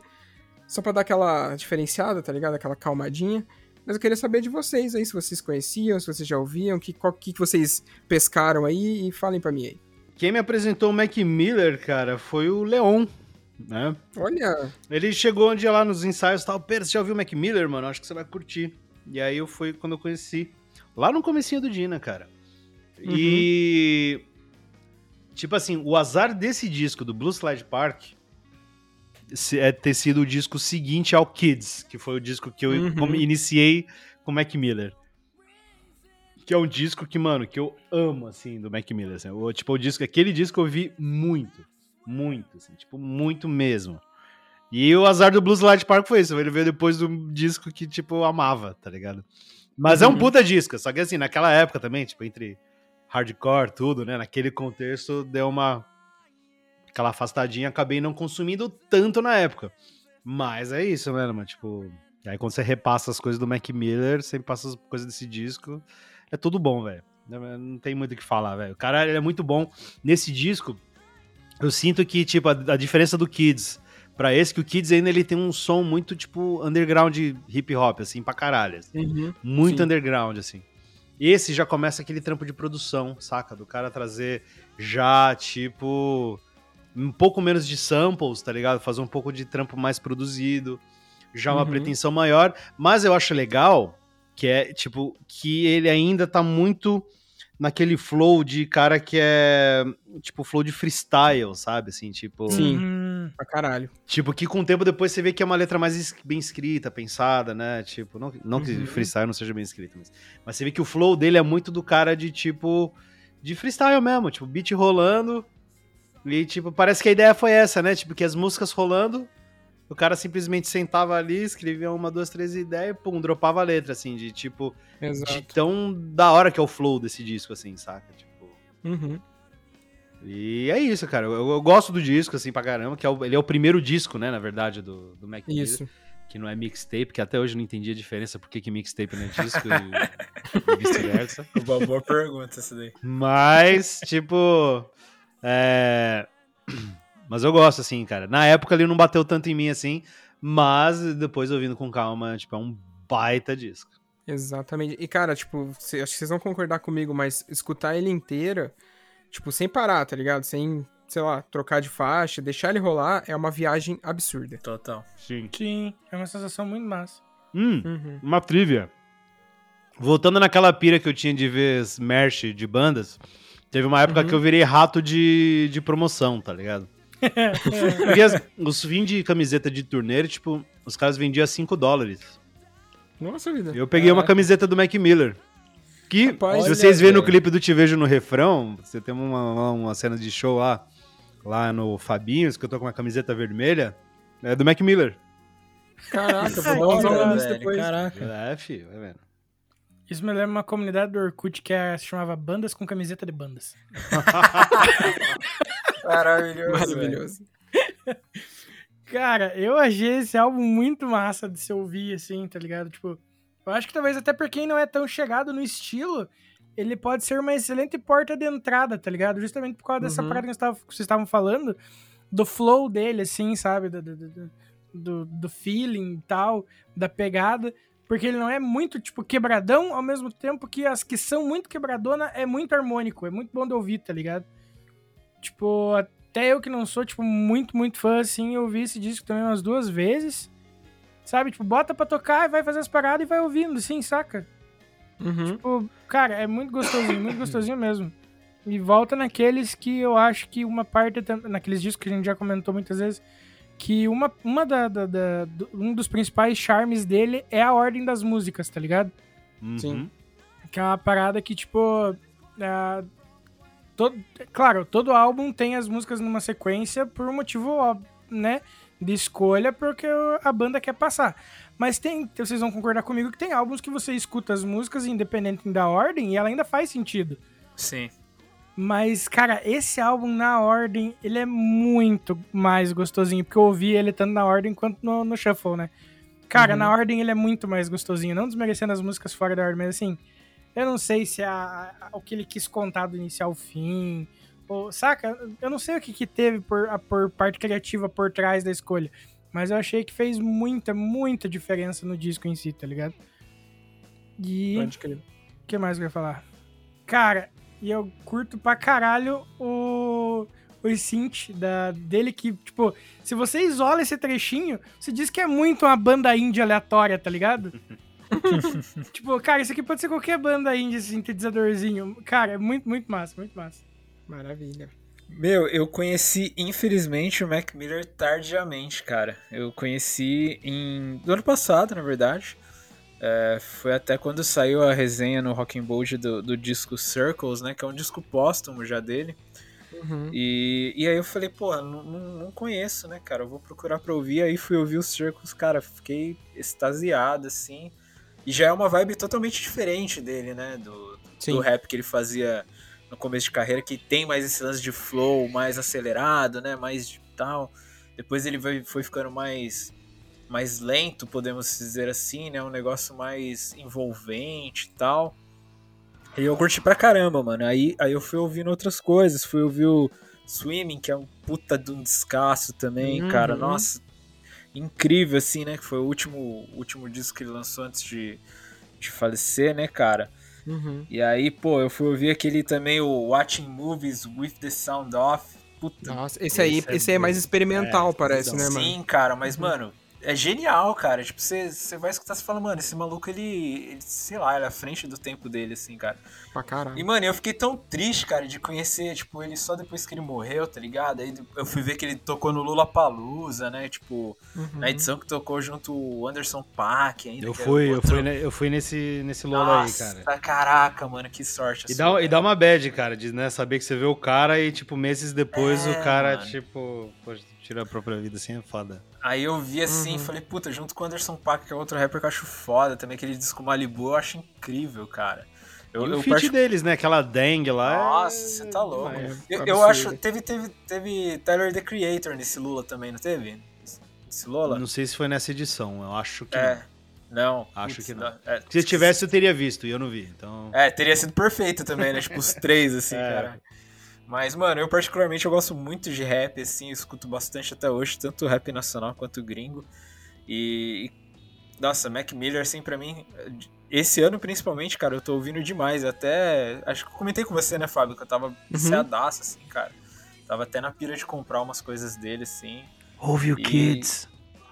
Só pra dar aquela diferenciada, tá ligado? Aquela calmadinha. Mas eu queria saber de vocês aí, se vocês conheciam, se vocês já ouviam, o que, que, que vocês pescaram aí e falem pra mim aí. Quem me apresentou o Mac Miller, cara, foi o Leon, né? Olha. Ele chegou um dia lá nos ensaios e tal, Pedro, você já ouviu o Mac Miller, mano? Acho que você vai curtir. E aí eu fui quando eu conheci. Lá no comecinho do Dina, cara. Uhum. E. Tipo assim, o azar desse disco, do Blue Slide Park, é ter sido o disco seguinte ao Kids, que foi o disco que eu uhum. iniciei com o Mac Miller. Que é um disco que, mano, que eu amo, assim, do Mac Miller. Assim. O, tipo, o disco, aquele disco eu vi muito. Muito, assim, tipo, muito mesmo. E o azar do Blues Light Park foi isso. Ele veio depois do disco que, tipo, eu amava, tá ligado? Mas uhum. é um uhum. puta disco, só que assim, naquela época também, tipo, entre hardcore, tudo, né? Naquele contexto deu uma aquela afastadinha, acabei não consumindo tanto na época. Mas é isso, né, mano? Tipo, aí quando você repassa as coisas do Mac Miller, sempre passa as coisas desse disco, é tudo bom, velho. Não tem muito o que falar, velho. O cara ele é muito bom. Nesse disco, eu sinto que, tipo, a, a diferença do Kids para esse, que o Kids ainda ele tem um som muito, tipo, underground hip hop, assim, pra caralho. Assim. Uhum, muito sim. underground, assim. Esse já começa aquele trampo de produção, saca? Do cara trazer já, tipo, um pouco menos de samples, tá ligado? Fazer um pouco de trampo mais produzido, já uma uhum. pretensão maior. Mas eu acho legal que é, tipo, que ele ainda tá muito naquele flow de cara que é, tipo, flow de freestyle, sabe? Assim, tipo... Sim, uhum. pra caralho. Tipo, que com o tempo depois você vê que é uma letra mais bem escrita, pensada, né? Tipo, não, não que uhum. freestyle não seja bem escrito, mas, mas você vê que o flow dele é muito do cara de, tipo, de freestyle mesmo, tipo, beat rolando, e, tipo, parece que a ideia foi essa, né? Tipo, que as músicas rolando, o cara simplesmente sentava ali, escrevia uma, duas, três ideias e pum, dropava a letra, assim, de tipo. Exato. De tão da hora que é o flow desse disco, assim, saca? Tipo. Uhum. E é isso, cara. Eu, eu, gosto do disco, assim, pra caramba, que é o, ele é o primeiro disco, né, na verdade, do, do Mac Isso. que não é mixtape, que até hoje eu não entendi a diferença, por que, que mixtape não é disco e, e vice-versa. *laughs* Uma boa pergunta essa daí. Mas, tipo. É. Mas eu gosto, assim, cara. Na época ele não bateu tanto em mim assim, mas depois ouvindo com calma, tipo, é um baita disco. Exatamente. E, cara, tipo, cê, acho que vocês vão concordar comigo, mas escutar ele inteira, tipo, sem parar, tá ligado? Sem, sei lá, trocar de faixa, deixar ele rolar, é uma viagem absurda. Total. Sim. Sim, é uma sensação muito massa. Hum, uhum. uma trivia. Voltando naquela pira que eu tinha de ver merch de bandas, teve uma época uhum. que eu virei rato de, de promoção, tá ligado? *laughs* Porque as, os fins de camiseta de turnê, tipo, os caras vendiam 5 dólares. Nossa vida. Eu peguei uma camiseta do Mac Miller. Que, Rapaz, se vocês verem no clipe do Te Vejo no Refrão, você tem uma, uma cena de show lá, lá no Fabinhos, que eu tô com uma camiseta vermelha, é do Mac Miller. Caraca, vou usar uma lista depois. Caraca. É, filho, vai vendo. Isso me lembra uma comunidade do Orkut que é, se chamava Bandas com Camiseta de Bandas. *laughs* Maravilhoso. Maravilhoso. Cara, eu achei esse álbum muito massa de se ouvir, assim, tá ligado? Tipo, eu acho que talvez até pra quem não é tão chegado no estilo, ele pode ser uma excelente porta de entrada, tá ligado? Justamente por causa dessa uhum. parada que vocês estavam falando, do flow dele, assim, sabe? Do, do, do, do feeling e tal, da pegada. Porque ele não é muito, tipo, quebradão, ao mesmo tempo que as que são muito quebradona é muito harmônico, é muito bom de ouvir, tá ligado? Tipo, até eu que não sou, tipo, muito, muito fã, assim, eu ouvi esse disco também umas duas vezes. Sabe? Tipo, bota pra tocar e vai fazer as paradas e vai ouvindo, assim, saca? Uhum. Tipo, cara, é muito gostosinho, muito gostosinho mesmo. E volta naqueles que eu acho que uma parte, naqueles discos que a gente já comentou muitas vezes, que uma, uma da, da, da, um dos principais charmes dele é a ordem das músicas, tá ligado? Uhum. Sim. Que é uma parada que, tipo, é, todo, claro, todo álbum tem as músicas numa sequência por um motivo, né, de escolha, porque a banda quer passar. Mas tem, vocês vão concordar comigo que tem álbuns que você escuta as músicas independente da ordem e ela ainda faz sentido. Sim. Mas, cara, esse álbum na ordem, ele é muito mais gostosinho, porque eu ouvi ele tanto na ordem quanto no, no shuffle, né? Cara, uhum. na ordem ele é muito mais gostosinho, não desmerecendo as músicas fora da ordem, mas assim, eu não sei se a, a, o que ele quis contar do início ao fim. Ou, saca? Eu não sei o que, que teve por, a, por parte criativa por trás da escolha. Mas eu achei que fez muita, muita diferença no disco em si, tá ligado? E. Pode crer. O que mais eu ia falar? Cara, e eu curto pra caralho o. O synth da, dele que, tipo, se você isola esse trechinho, você diz que é muito uma banda indie aleatória, tá ligado? *laughs* tipo, cara, isso aqui pode ser qualquer banda indie, sintetizadorzinho. Cara, é muito, muito massa, muito massa. Maravilha. Meu, eu conheci, infelizmente, o Mac Miller tardiamente, cara. Eu conheci em... do ano passado, na verdade. É, foi até quando saiu a resenha no Rock and Bold do, do disco Circles, né? Que é um disco póstumo já dele. Uhum. E, e aí eu falei, pô, não, não, conheço, né, cara? Eu vou procurar pra ouvir. Aí fui ouvir os Circles, cara, fiquei extasiado, assim. E já é uma vibe totalmente diferente dele, né? Do, do rap que ele fazia no começo de carreira, que tem mais esse lance de flow mais acelerado, né? Mais tal. Depois ele foi, foi ficando mais mais lento, podemos dizer assim, né? Um negócio mais envolvente e tal. E eu curti pra caramba, mano. Aí, aí eu fui ouvindo outras coisas. Fui ouvir o Swimming, que é um puta de um descasso também, uhum. cara. Nossa, incrível, assim, né? Que foi o último, último disco que ele lançou antes de, de falecer, né, cara? Uhum. E aí, pô, eu fui ouvir aquele também, o Watching Movies with the Sound Off. Puta. Nossa, esse aí, esse, é, esse é mais experimental, é, parece, né, mano? Sim, cara, mas, uhum. mano, é genial, cara. Tipo, você, você vai escutar e fala, mano, esse maluco, ele, ele, sei lá, ele é à frente do tempo dele, assim, cara. Pra caralho. E, mano, eu fiquei tão triste, cara, de conhecer, tipo, ele só depois que ele morreu, tá ligado? Aí eu fui ver que ele tocou no Lula Palusa, né? Tipo, uhum. na edição que tocou junto o Anderson Paak ainda. Eu fui, outro... eu fui, eu fui nesse, nesse Lula Nossa, aí, cara. Caraca, mano, que sorte. E, dá, e dá uma bad, cara, de né, saber que você vê o cara e, tipo, meses depois é, o cara, mano. tipo, poxa, tira a própria vida assim é foda. Aí eu vi assim e uhum. falei, puta, junto com o Anderson Paak, que é outro rapper que eu acho foda, também aquele disco Malibu, eu acho incrível, cara. Eu, e o feat deles, né? Aquela dengue lá. É Nossa, você é... tá louco. É, eu, eu, acho. Teve, teve, teve Tyler the Creator nesse Lula também, não teve? Nesse Lola? Não sei se foi nessa edição, eu acho que é. não. Acho que não. não. É, se tivesse, eu teria visto, e eu não vi. Então... É, teria sido perfeito também, né? tipo, os três, assim, *laughs* é. cara. Mas, mano, eu particularmente eu gosto muito de rap, assim, escuto bastante até hoje, tanto rap nacional quanto gringo. E, nossa, Mac Miller, assim, pra mim, esse ano principalmente, cara, eu tô ouvindo demais. Até, acho que eu comentei com você, né, Fábio, que eu tava viciadaço, assim, cara. Tava até na pira de comprar umas coisas dele, assim. Ouve o e... Kids.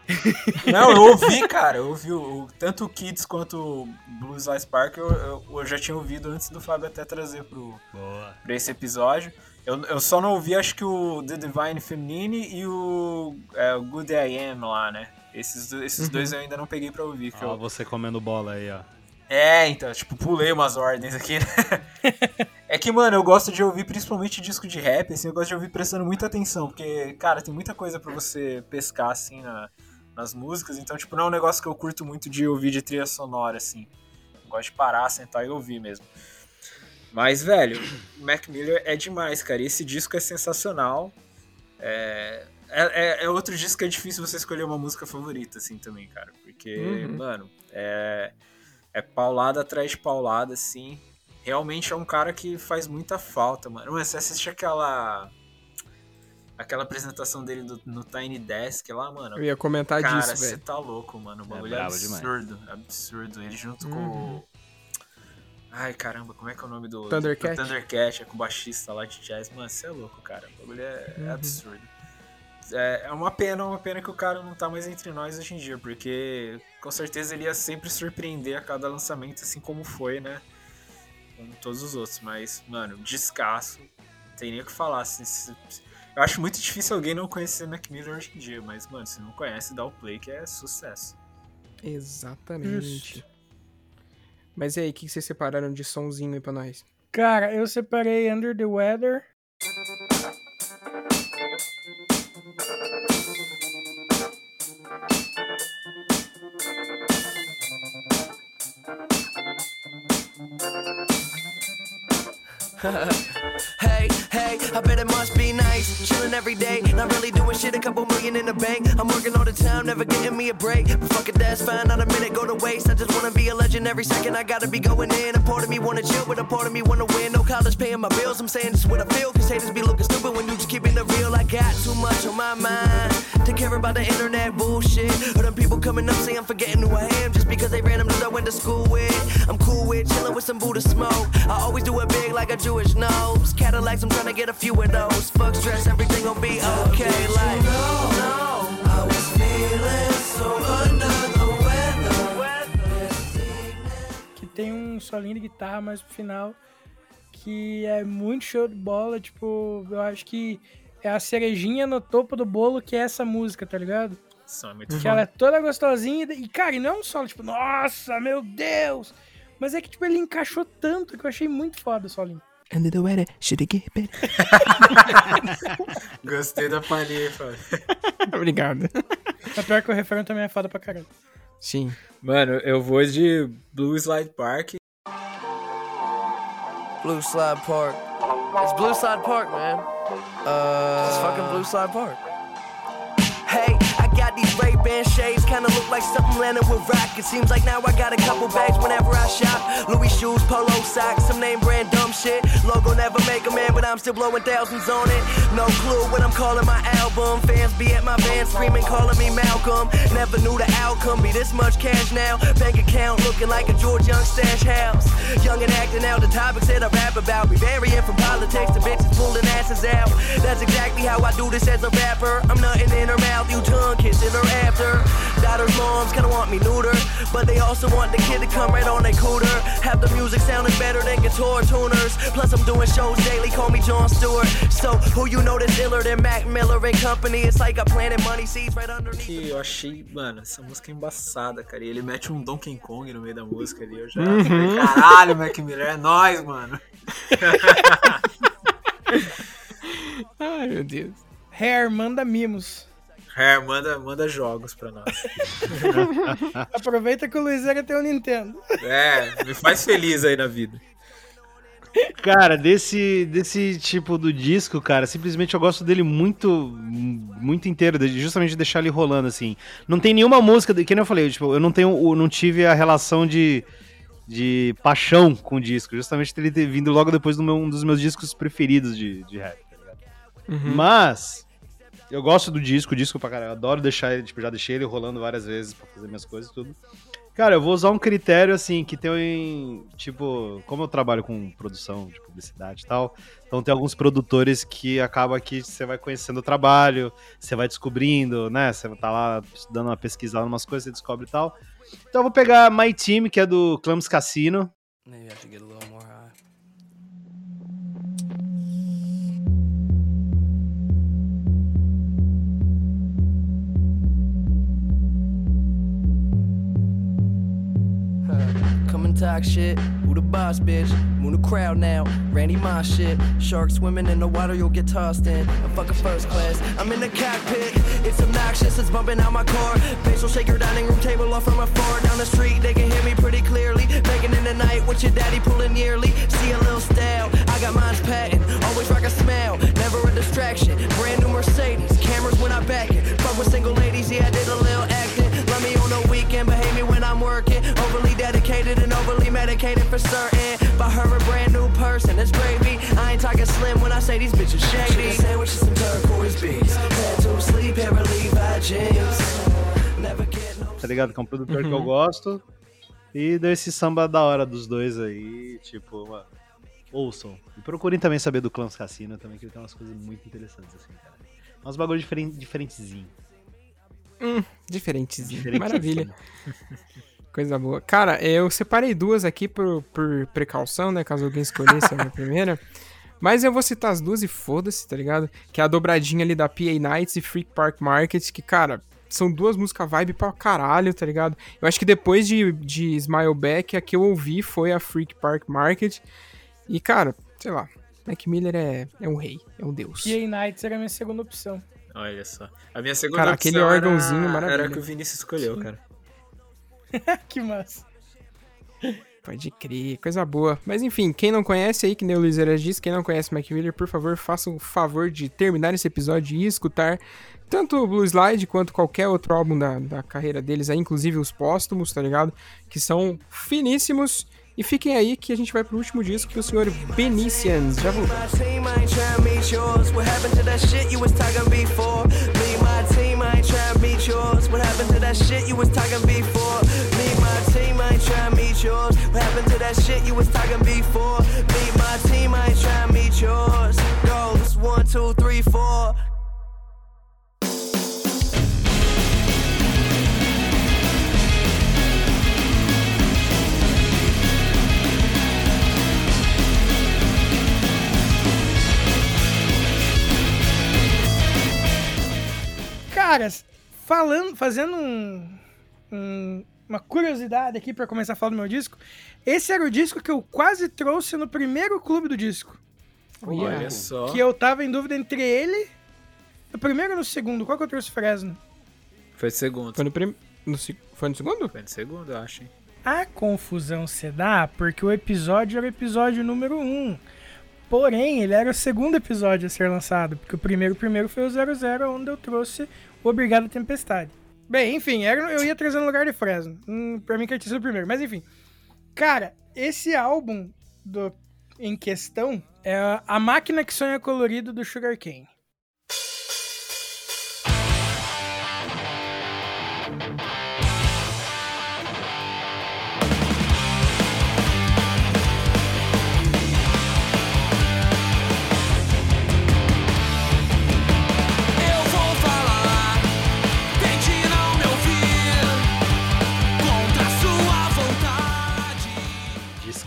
*laughs* Não, eu ouvi, cara. Eu ouvi o, tanto o Kids quanto o Blues Lies Park eu, eu, eu, já tinha ouvido antes do Fábio até trazer pro, Boa. pra esse episódio. Eu, eu só não ouvi, acho que o The Divine Feminine e o, é, Good I Am lá, né? Esses, esses uhum. dois eu ainda não peguei pra ouvir. Ó, eu... você comendo bola aí, ó. É, então, tipo, pulei umas ordens aqui, né? *laughs* é que, mano, eu gosto de ouvir principalmente disco de rap, assim, eu gosto de ouvir prestando muita atenção, porque, cara, tem muita coisa para você pescar, assim, na, nas músicas, então, tipo, não é um negócio que eu curto muito de ouvir de trilha sonora, assim. Eu gosto de parar, sentar e ouvir mesmo. Mas, velho, Mac Miller é demais, cara. E esse disco é sensacional. É, é, é, outro disco que é difícil você escolher uma música favorita, assim, também, cara. Porque, uhum. mano, é, é paulada atrás de paulada, assim. Realmente é um cara que faz muita falta, mano. Mas você assiste aquela. Aquela apresentação dele do, no Tiny Desk lá, mano. Eu ia comentar cara, disso, velho. Cara, você tá louco, mano. O é bagulho é, é absurdo. Demais. Absurdo. Ele junto uhum. com Ai, caramba, como é que é o nome do Thundercat? Do Thundercat, é com o baixista lá de jazz. Mano, você é louco, cara. O bagulho é, uhum. é absurdo. É, é uma pena, uma pena que o cara não tá mais entre nós hoje em dia, porque com certeza ele ia sempre surpreender a cada lançamento, assim como foi, né? Com todos os outros. Mas, mano, descasso. Tem nem o que falar. Assim, se, eu acho muito difícil alguém não conhecer Mac Miller hoje em dia, mas, mano, se não conhece, dá o play que é sucesso. Exatamente. Isso. Mas e aí, o que vocês separaram de sonzinho aí pra nós? Cara, eu separei Under the Weather. *laughs* hey, hey, I bet it must be nice. Chilling every day, not really doing shit, a couple million in the bank. I'm working all the time, never getting me a break. But fuck it, that's fine, not a minute go to waste. I just wanna be a legend every second, I gotta be going in. A part of me wanna chill, but a part of me wanna win. No college paying my bills, I'm saying this is what I feel. Cause haters be looking stupid when you just keeping it real. I got too much on my mind to care about the internet bullshit. Or them people coming up saying I'm forgetting who I am just because they random dudes I went to school with. I'm cool with chilling with some Buddha smoke. I always do it big like a Jewish nose. Cadillacs, I'm trying to get a few of those. Fuck stress, everything gon' be okay. Like, no, no, I was feeling so under. Que tem um solinho de guitarra mais pro final que é muito show de bola. Tipo, eu acho que é a cerejinha no topo do bolo que é essa música, tá ligado? É muito que ela é toda gostosinha e, cara, e não é um solo, tipo, nossa, meu Deus! Mas é que, tipo, ele encaixou tanto que eu achei muito foda o solinho. Under the weather, should *laughs* get better. Gostei da palhinha, Fábio. *laughs* Obrigado. É pior que o refrão também é foda pra caralho. Sim. Mano, eu vou de Blue Slide Park. Blue Slide Park. It's Blue Slide Park, man. Uh, it's fucking Blue Slide Park. Hey, I got these Ray-Ban shades, kinda look like something Lennon would rock. It seems like now I got a couple bags whenever I shop. Louis shoes, polo socks, some name brand dumb shit. Logo never make a man, but I'm still blowing thousands on it. No clue what I'm calling my album. Fans be at my van screaming, calling me Malcolm. Never knew the outcome be this much cash now. Bank account looking like a George Young stash house. Young and acting out the topics that I rap about. Be varying from politics to bitches pulling asses out. That's exactly how I do this as a rapper. I'm nothing in her mouth, you tongue kissing her after. Daughter's moms kinda want me neuter, but they also want the kid to come right on their cooter. Have the music sounding better than guitar tuners. Plus I'm doing shows daily, call me John Stewart. So who you know that's iller than Mac Miller and Company? It's like I planted money seeds right underneath. Que eu achei, mano, essa música é embaçada, cara. E ele mete um Donkey Kong no meio da música ali. Eu já uhum. caralho, Mac Miller, é nóis, mano. *laughs* Ai, meu Deus. Hair, manda mimos. Hair, manda, manda jogos pra nós. *laughs* Aproveita que o Luizera tem um Nintendo. É, me faz feliz aí na vida. Cara, desse, desse tipo do disco, cara, simplesmente eu gosto dele muito, muito inteiro, justamente de deixar ele rolando, assim. Não tem nenhuma música, que nem eu falei, tipo, eu não tenho, não tive a relação de, de paixão com o disco, justamente ele ter vindo logo depois do meu, um dos meus discos preferidos de, de rap, tá ligado? Uhum. Mas, eu gosto do disco, disco pra caralho, eu adoro deixar ele, tipo, já deixei ele rolando várias vezes pra fazer minhas coisas e tudo. Cara, eu vou usar um critério assim que tem, tipo, como eu trabalho com produção de publicidade e tal, então tem alguns produtores que acaba que você vai conhecendo o trabalho, você vai descobrindo, né? Você tá lá dando uma pesquisada em umas coisas, você descobre e tal. Então eu vou pegar My Team, que é do Clams Cassino. Maybe I should get a little talk shit. Who the boss, bitch? Move the crowd now. Randy my shit. Sharks swimming in the water, you'll get tossed in. I'm fucking first class. I'm in the cockpit. It's obnoxious, it's bumping out my car. Will shake your dining room table off from afar. Down the street, they can hear me pretty clearly. Making in the night with your daddy pulling yearly. See a little style. I got mine's patent. Always rock a smile. Never a distraction. Brand new Mercedes. Cameras when I back it. Fuck with single ladies, yeah, I did a little acting. Love me on the weekend, behave me when I'm working. Overly dedicated and overly medicated for certain. But her a brand new person, that's gravy. I ain't talking slim when I say these bitches shady. Sandwiches and turquoise beats. To sleep, hair jeans. Tá ligado? Que é um produtor uhum. que eu uhum. gosto. E deu esse samba da hora dos dois aí, tipo, mano, ouçam. E procurem também saber do Clans Cassino também, que ele tem umas coisas muito interessantes, assim, cara. Uns bagulho diferen diferentezinho. Hum, diferentezinho. Maravilha. *laughs* Coisa boa. Cara, eu separei duas aqui por, por precaução, né? Caso alguém escolhesse a minha *laughs* primeira. Mas eu vou citar as duas e foda-se, tá ligado? Que é a dobradinha ali da PA Nights e Freak Park Market, que, cara, são duas músicas vibe pra caralho, tá ligado? Eu acho que depois de, de Smile Back, a que eu ouvi foi a Freak Park Market. E, cara, sei lá, Mac Miller é, é um rei, é um deus. PA Nights era a minha segunda opção. Olha só. A minha segunda cara, opção aquele órgãozinho era, maravilhoso. era que o Vinícius escolheu, Sim. cara. *laughs* que massa. Pode crer, coisa boa. Mas enfim, quem não conhece aí, que nem o Luiz disse, quem não conhece Mac Miller, por favor, faça o favor de terminar esse episódio e escutar tanto o Blue Slide quanto qualquer outro álbum da, da carreira deles aí, inclusive os póstumos, tá ligado? Que são finíssimos. E fiquem aí que a gente vai pro último disco que o senhor Benicians já voltou. What happened to that shit you was talking before? Me, my team, I ain't trying to meet yours. What happened to that shit you was talking before? Me, my team, I ain't trying to meet yours. Goes one, two, three, four. Caras, falando, fazendo um, um, uma curiosidade aqui para começar a falar do meu disco. Esse era o disco que eu quase trouxe no primeiro clube do disco. Olha só. Que eu tava em dúvida entre ele, no primeiro ou no segundo. Qual que eu trouxe Fresno? Foi no segundo. Foi no, prim... no, foi no segundo? Foi no segundo, eu acho. Hein? A confusão se dá porque o episódio era o episódio número 1. Um. Porém, ele era o segundo episódio a ser lançado, porque o primeiro primeiro foi o 00, onde eu trouxe Obrigado, Tempestade. Bem, enfim, eu ia trazer no lugar de Fresno. Hum, pra mim que tinha o primeiro. Mas enfim. Cara, esse álbum do, em questão é A Máquina que Sonha Colorido do Sugar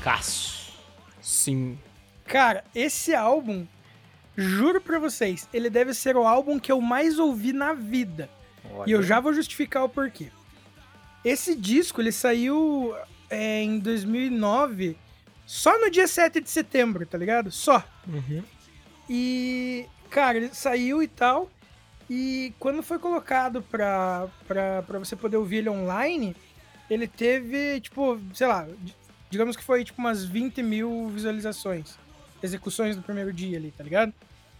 Cane. Sim. Cara, esse álbum, juro pra vocês, ele deve ser o álbum que eu mais ouvi na vida. Olha. E eu já vou justificar o porquê. Esse disco, ele saiu é, em 2009, só no dia 7 de setembro, tá ligado? Só. Uhum. E, cara, ele saiu e tal. E quando foi colocado pra, pra, pra você poder ouvir ele online, ele teve, tipo, sei lá, digamos que foi tipo umas 20 mil visualizações, execuções do primeiro dia ali, tá ligado?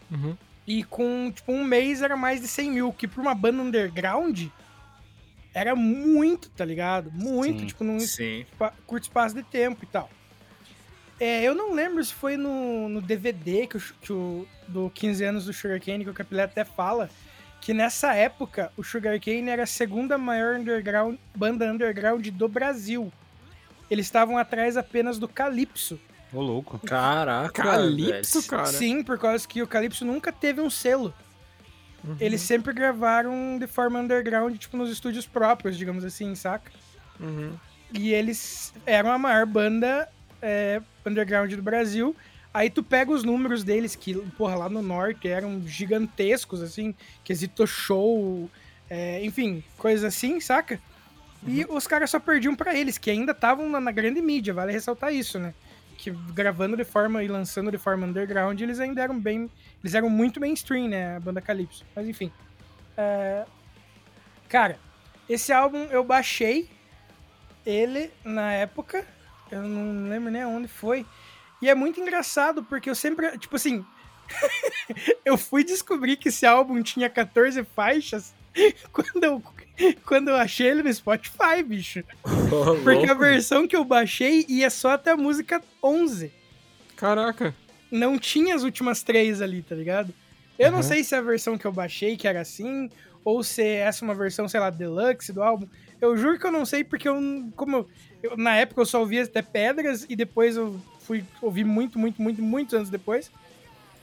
Uhum. E com, tipo, um mês era mais de 100 mil, que pra uma banda underground era muito, tá ligado? Muito, sim, tipo, num sim. curto espaço de tempo e tal. É, eu não lembro se foi no, no DVD que o, que o, do 15 anos do Sugarcane, que o Capilé até fala, que nessa época o Sugarcane era a segunda maior underground, banda underground do Brasil eles estavam atrás apenas do Calypso. Ô, louco. Caraca. Calypso, cara. Sim, por causa que o Calypso nunca teve um selo. Uhum. Eles sempre gravaram de forma underground, tipo, nos estúdios próprios, digamos assim, saca? Uhum. E eles eram a maior banda é, underground do Brasil. Aí tu pega os números deles, que, porra, lá no norte eram gigantescos, assim, quesito show, é, enfim, coisas assim, saca? E os caras só perdiam para eles, que ainda estavam na, na, grande mídia, vale ressaltar isso, né? Que gravando de forma e lançando de forma underground, eles ainda eram bem. Eles eram muito mainstream, né? A banda Calypso. Mas enfim. É... Cara, esse álbum eu baixei ele na época. Eu não lembro nem onde foi. E é muito engraçado, porque eu sempre. Tipo assim. *laughs* eu fui descobrir que esse álbum tinha 14 faixas *laughs* quando eu *laughs* quando eu achei ele no Spotify, bicho. Oh, *laughs* Porque louco. a versão que eu baixei ia só até a música 11. Caraca. Não tinha as últimas três ali, tá ligado? Eu uhum. não sei se é a versão que eu baixei que era assim, ou se essa é uma versão, sei lá, deluxe do álbum. Eu juro que eu não sei, porque eu, como eu, eu, na época eu só ouvia até pedras e depois eu fui ouvir muito, muito, muito, muitos anos depois.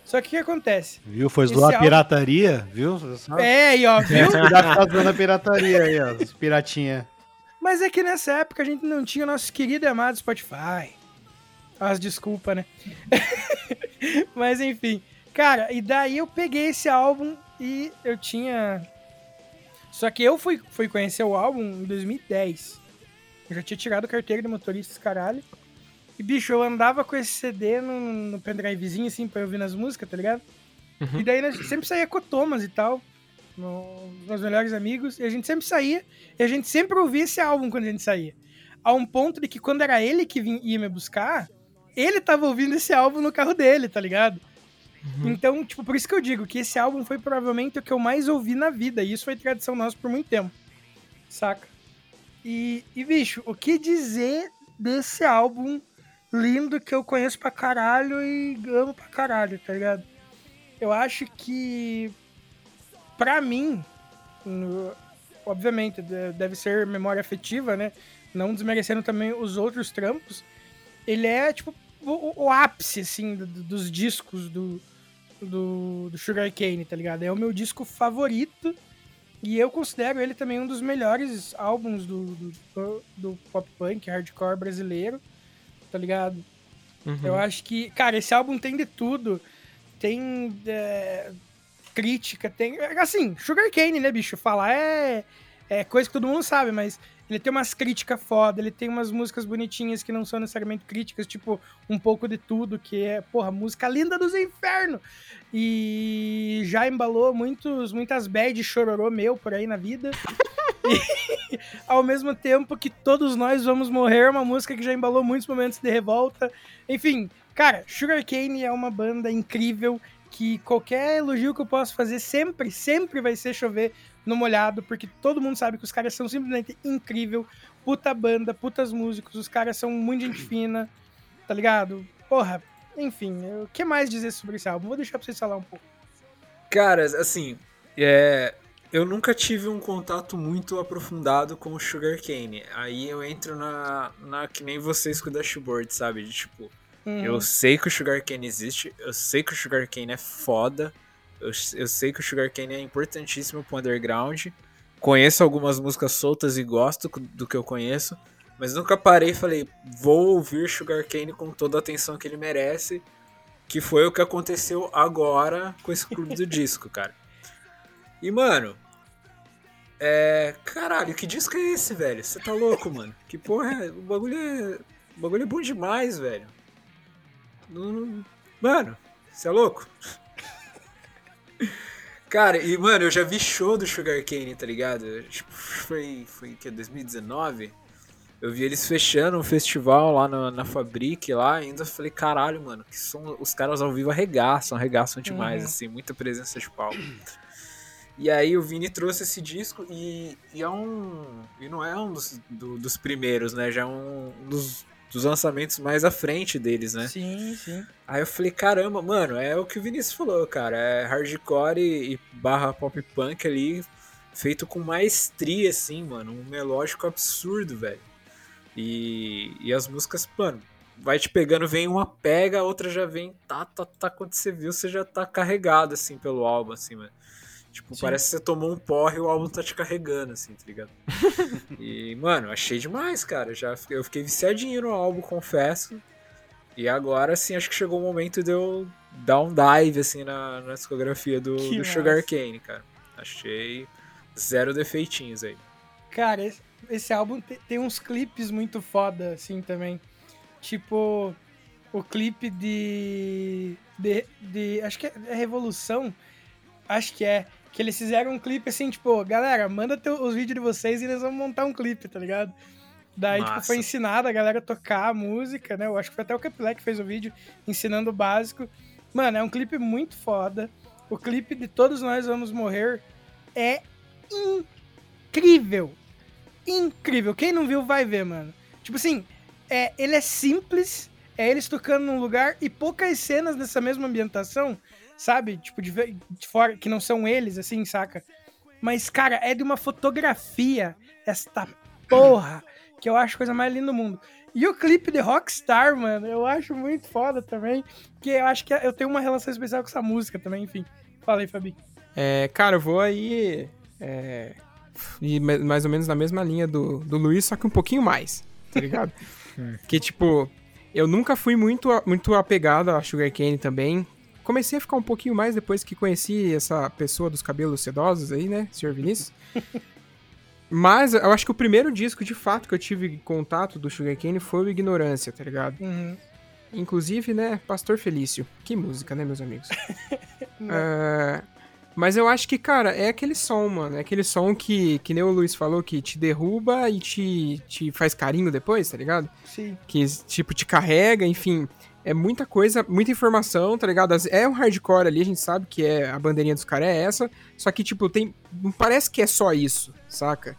Só que o que acontece? Viu? Foi zoar a pirataria, viu? É, aí, ó, viu? Cuidado tá zoando a pirataria aí, ó, os piratinha. Mas é que nessa época a gente não tinha o nosso querido e amado Spotify. As desculpa, né? *laughs* Mas enfim. Cara, e daí eu peguei esse álbum e eu tinha. Só que eu fui, fui conhecer o álbum em 2010. Eu já tinha tirado carteira de motorista, caralho. E, bicho, eu andava com esse CD no, no pendrivezinho, assim, pra eu ouvir nas músicas, tá ligado? Uhum. E daí a gente sempre saía com Thomas e tal, no, meus melhores amigos, e a gente sempre saía, e a gente sempre ouvia esse álbum quando a gente saía. A um ponto de que quando era ele que vinha, ia me buscar, ele tava ouvindo esse álbum no carro dele, tá ligado? Uhum. Então, tipo, por isso que eu digo que esse álbum foi provavelmente o que eu mais ouvi na vida, e isso foi tradição nossa por muito tempo, saca? E, e bicho, o que dizer desse álbum lindo que eu conheço pra caralho e amo pra caralho, tá ligado? Eu acho que, pra mim, obviamente, deve ser memória afetiva, né? Não desmerecendo também os outros trampos. Ele é, tipo, o, o ápice, assim, do, dos discos do, do, do Sugar Cane, tá ligado? É o meu disco favorito. E eu considero ele também um dos melhores álbuns do, do, do pop punk, hardcore brasileiro tá ligado? Uhum. Eu acho que, cara, esse álbum tem de tudo. Tem é, crítica, tem. Assim, Sugar Cane, né, bicho? Falar é, é coisa que todo mundo sabe, mas ele tem umas críticas foda, ele tem umas músicas bonitinhas que não são necessariamente críticas, tipo um pouco de tudo, que é, porra, música linda dos infernos. E já embalou muitos, muitas bad chororô meu por aí na vida. e, *laughs* ao mesmo tempo que todos nós vamos morrer, uma música que já embalou muitos momentos de revolta. Enfim, cara, Sugarcane é uma banda incrível que qualquer elogio que eu possa fazer sempre, sempre vai ser chover no molhado, porque todo mundo sabe que os caras são simplesmente incrível, puta banda, putas músicos, os caras são muito gente *clears throat* fina, tá ligado? Porra, enfim, o que mais dizer sobre esse álbum? Vou deixar pra vocês falar um pouco. Cara, assim, é, eu nunca tive um contato muito aprofundado com o Sugarcane. Aí eu entro na, na que nem vocês com o Dashboard, sabe? De, tipo, uhum. eu sei que o Sugarcane existe, eu sei que o Sugarcane é foda, eu, eu sei que o Sugarcane é importantíssimo pro underground. Conheço algumas músicas soltas e gosto do que eu conheço, mas nunca parei e falei, vou ouvir Sugarcane com toda a atenção que ele merece, que foi o que aconteceu agora com esse clube do *laughs* disco, cara. E, mano, é. Caralho, que disco é esse, velho? Você tá louco, mano? Que porra é. O bagulho é. O bagulho é bom demais, velho. Mano, você é louco? Cara, e mano, eu já vi show do Sugar Cane, tá ligado? Tipo, foi, foi que 2019. Eu vi eles fechando um festival lá na, na Fabrique lá, ainda falei, caralho, mano, que são os caras ao vivo arregaçam, arregaçam demais, uhum. assim, muita presença de palco. E aí o Vini trouxe esse disco e, e é um. E não é um dos, do, dos primeiros, né? Já é um, um dos, dos, lançamentos mais à frente deles, né? Sim, sim. Aí eu falei, caramba, mano, é o que o Vinícius falou, cara. É hardcore e, e barra pop punk ali, feito com maestria, assim, mano. Um melódico absurdo, velho. E, e as músicas, mano, vai te pegando, vem uma pega, a outra já vem, tá, tá, tá. Quando você viu, você já tá carregado, assim, pelo álbum, assim, mano. Tipo, Sim. parece que você tomou um porre e o álbum tá te carregando, assim, tá ligado? *laughs* e, mano, achei demais, cara. Já, eu fiquei viciadinho no álbum, confesso. E agora, assim, acho que chegou o momento de eu dar um dive, assim, na, na discografia do, do Sugar Cane, cara. Achei zero defeitinhos aí. Cara, esse, esse álbum tem, tem uns clipes muito foda, assim, também. Tipo, o clipe de, de, de. Acho que é Revolução. Acho que é. Que eles fizeram um clipe assim, tipo, galera, manda teu, os vídeos de vocês e eles vão montar um clipe, tá ligado? Daí, Massa. tipo, foi ensinado a galera a tocar a música, né? Eu acho que foi até o Capilé que fez o vídeo ensinando o básico. Mano, é um clipe muito foda. O clipe de Todos Nós Vamos Morrer é incrível. Incrível. Quem não viu, vai ver, mano. Tipo assim, é, ele é simples, é eles tocando num lugar e poucas cenas nessa mesma ambientação sabe? Tipo, de, de fora, que não são eles, assim, saca? Mas, cara, é de uma fotografia, esta porra, que eu acho a coisa mais linda do mundo. E o clipe de Rockstar, mano, eu acho muito foda também, que eu acho que eu tenho uma relação especial com essa música também, enfim. Fala aí, Fabi. É, cara, eu vou aí. É, e mais ou menos na mesma linha do, do Luiz, só que um pouquinho mais, tá ligado? *laughs* que, tipo, eu nunca fui muito, muito apegado a Sugarcane também comecei a ficar um pouquinho mais depois que conheci essa pessoa dos cabelos sedosos aí, né, senhor Vinícius? *laughs* Mas eu acho que o primeiro disco, de fato, que eu tive contato do Sugarcane foi o Ignorância, tá ligado? Uhum. Inclusive, né, Pastor Felício. Que música, né, meus amigos? uh, *laughs* mas eu acho que, cara, é aquele som, mano. É aquele som que, que nem o Luiz falou, que te derruba e te, te faz carinho depois, tá ligado? Sim. Que, tipo, te carrega, enfim é muita coisa, muita informação, tá ligado? É um hardcore ali, a gente sabe que é a bandeirinha dos caras é essa, só que, tipo, tem. Não parece que é só isso, saca?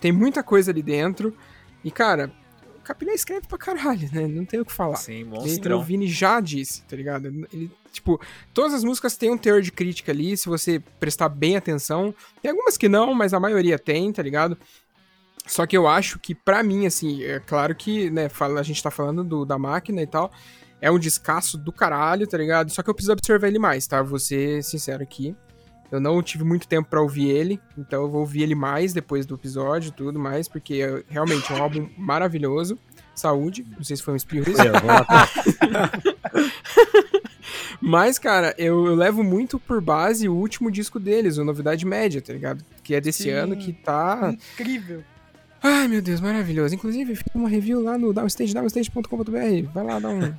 Tem muita coisa ali dentro. E, cara, o Capilé escreve pra caralho, né? Não tem o que falar. Sim, monstrão. O Vini já disse, tá ligado? Ele, tipo, todas as músicas têm um teor de crítica ali, se você prestar bem atenção. Tem algumas que não, mas a maioria tem, tá ligado? Só que eu acho que, para mim, assim, é claro que, né, a gente tá falando do, da máquina e tal, é um descasso do caralho, tá ligado? Só que eu preciso observar ele mais, tá? Vou ser sincero aqui. Eu não tive muito tempo para ouvir ele, então eu vou ouvir ele mais depois do episódio e tudo mais, porque é, realmente é um álbum maravilhoso. Saúde, não sei se foi um espirro isso. *laughs* Mas, cara, eu, eu, levo muito por base o último disco deles, o Novidade Média, tá ligado? Que é desse Sim, ano, que tá... Incrível. Ai, meu Deus, maravilhoso. Inclusive, fiz uma review lá no downstage, downstage.com.br. Vai lá dar um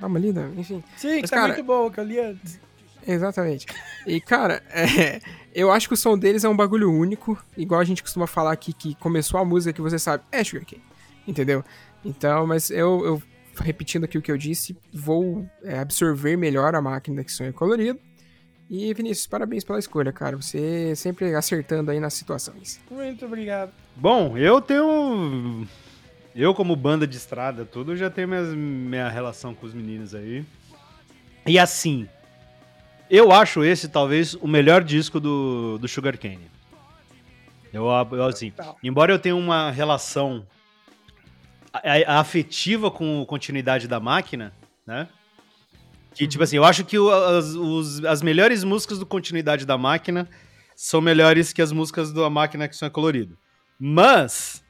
dá uma lida, enfim. Sim, Mas, tá cara, muito bom, que eu li antes. Exatamente. E, cara, é, eu acho que o som deles é um bagulho único, igual a gente costuma falar aqui, que começou a música que você sabe, é Sugarcane, entendeu? Então, mas eu, eu repetindo aqui o que eu disse, vou é, absorver melhor a máquina que sonha colorido, E Vinícius, parabéns pela escolha, cara. Você sempre acertando aí nas situações. Muito obrigado. Bom, eu tenho. Eu, como banda de estrada, tudo, já tenho minha, minha relação com os meninos aí. E assim, eu acho esse talvez o melhor disco do, do Sugar Cane. Eu, eu assim, embora eu tenha uma relação afetiva com a continuidade da máquina, né? Que, tipo assim, eu acho que as, os, as melhores músicas do Continuidade da Máquina são melhores que as músicas da Máquina que são colorido. Mas,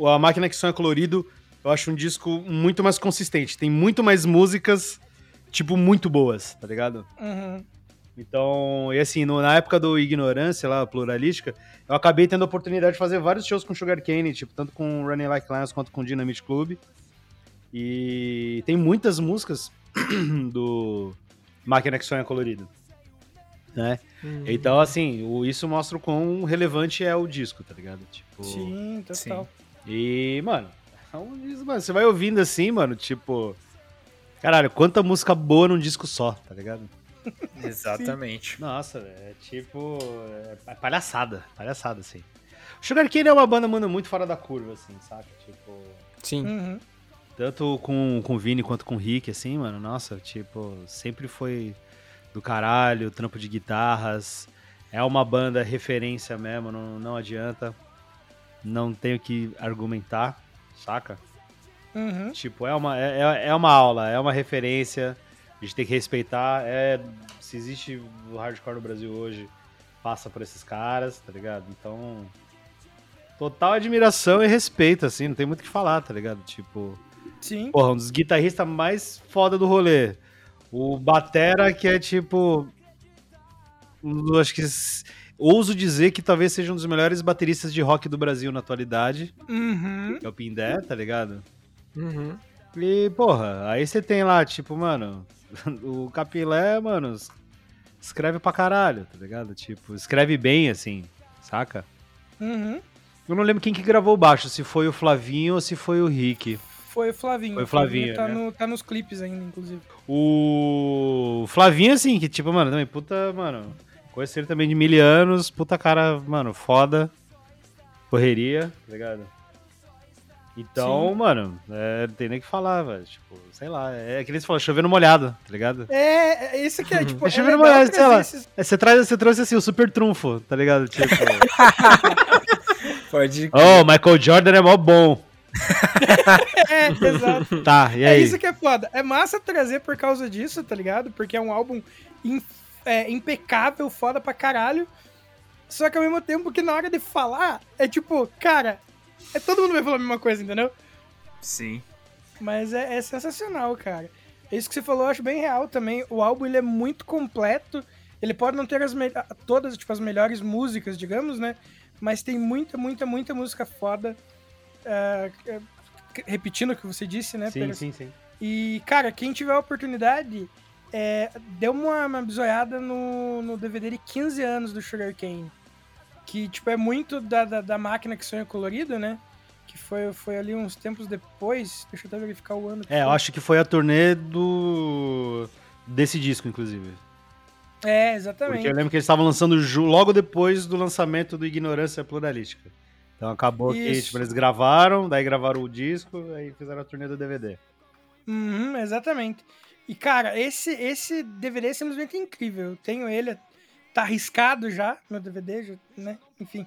a Máquina que são colorido, eu acho um disco muito mais consistente. Tem muito mais músicas, tipo, muito boas, tá ligado? Uhum. Então, e assim, no, na época do Ignorância, lá, pluralística, eu acabei tendo a oportunidade de fazer vários shows com Sugar Cane, tipo, tanto com Running Like Lions quanto com Dynamite Club. E tem muitas músicas *clears throat* do Máquina que Sonha Colorido. Né? Uhum. Então, assim, o, isso mostra o quão relevante é o disco, tá ligado? Tipo, sim, total. Sim. E, mano, é um disco, mano, você vai ouvindo assim, mano, tipo. Caralho, quanta música boa num disco só, tá ligado? *laughs* Exatamente. Nossa, é tipo. É palhaçada, palhaçada, assim. O Sugar Cane é uma banda, mano, muito fora da curva, assim, saca? Tipo. Sim. Uhum. Tanto com, com o Vini quanto com o Rick, assim, mano, nossa, tipo, sempre foi do caralho, trampo de guitarras. É uma banda referência mesmo, não, não adianta. Não tenho que argumentar, saca? Uhum. Tipo, é uma, é, é, é uma aula, é uma referência. A gente tem que respeitar. É, se existe o hardcore no Brasil hoje, passa por esses caras, tá ligado? Então, total admiração e respeito, assim, não tem muito o que falar, tá ligado? Tipo, Sim. Porra, um dos guitarristas mais foda do rolê. O Batera, que é tipo. Acho que. Ouso dizer que talvez seja um dos melhores bateristas de rock do Brasil na atualidade. Uhum. Que é o Pindé, tá ligado? Uhum. E, porra, aí você tem lá, tipo, mano, *laughs* o Capilé, mano, escreve pra caralho, tá ligado? Tipo, escreve bem, assim, saca? Uhum. Eu não lembro quem que gravou o baixo, se foi o Flavinho ou se foi o Rick. Foi o Flavinho. Foi o Flavinho. Tá, né? no, tá nos clipes ainda, inclusive. O Flavinho, assim, que tipo, mano, também, puta, mano. Conheci ele também de mil anos, puta cara, mano, foda. Correria, tá ligado? Então, Sim. mano, é, não tem nem o que falar, velho. Tipo, sei lá, é que eles falam, chovendo molhado, tá ligado? É, é isso que é, tipo, é, é chovendo molhado, sei lá. Esses... É, você, traz, você trouxe assim, o super trunfo, tá ligado? Tipo. *laughs* Pode. Oh, Michael Jordan é mó bom. *laughs* é, exato. Tá, e é aí? É isso que é foda. É massa trazer por causa disso, tá ligado? Porque é um álbum é, impecável, foda pra caralho. Só que ao mesmo tempo que na hora de falar, é tipo, cara, é, todo mundo vai falar a mesma coisa, entendeu? Sim. Mas é, é sensacional, cara. Isso que você falou, eu acho bem real também. O álbum ele é muito completo. Ele pode não ter as todas tipo, as melhores músicas, digamos, né? Mas tem muita, muita, muita música foda. Uh, repetindo o que você disse, né? Sim, sim, sim. E, cara, quem tiver a oportunidade, é, deu uma, uma bisoiada no, no DVD de 15 anos do Sugar Cane. Que, tipo, é muito da, da, da, máquina que sonha colorido, né? Que foi, foi ali uns tempos depois. Deixa eu até verificar o ano. É, eu acho que foi a turnê do. desse disco, inclusive. É, exatamente. Porque eu lembro que eles estavam lançando logo depois do lançamento do Ignorância Pluralística. Então acabou Isso. que tipo, eles gravaram, daí gravaram o disco, aí fizeram a turnê do DVD. Uhum, exatamente. E cara, esse, esse DVD é simplesmente incrível. Eu tenho ele, tá arriscado já no DVD, né? Enfim.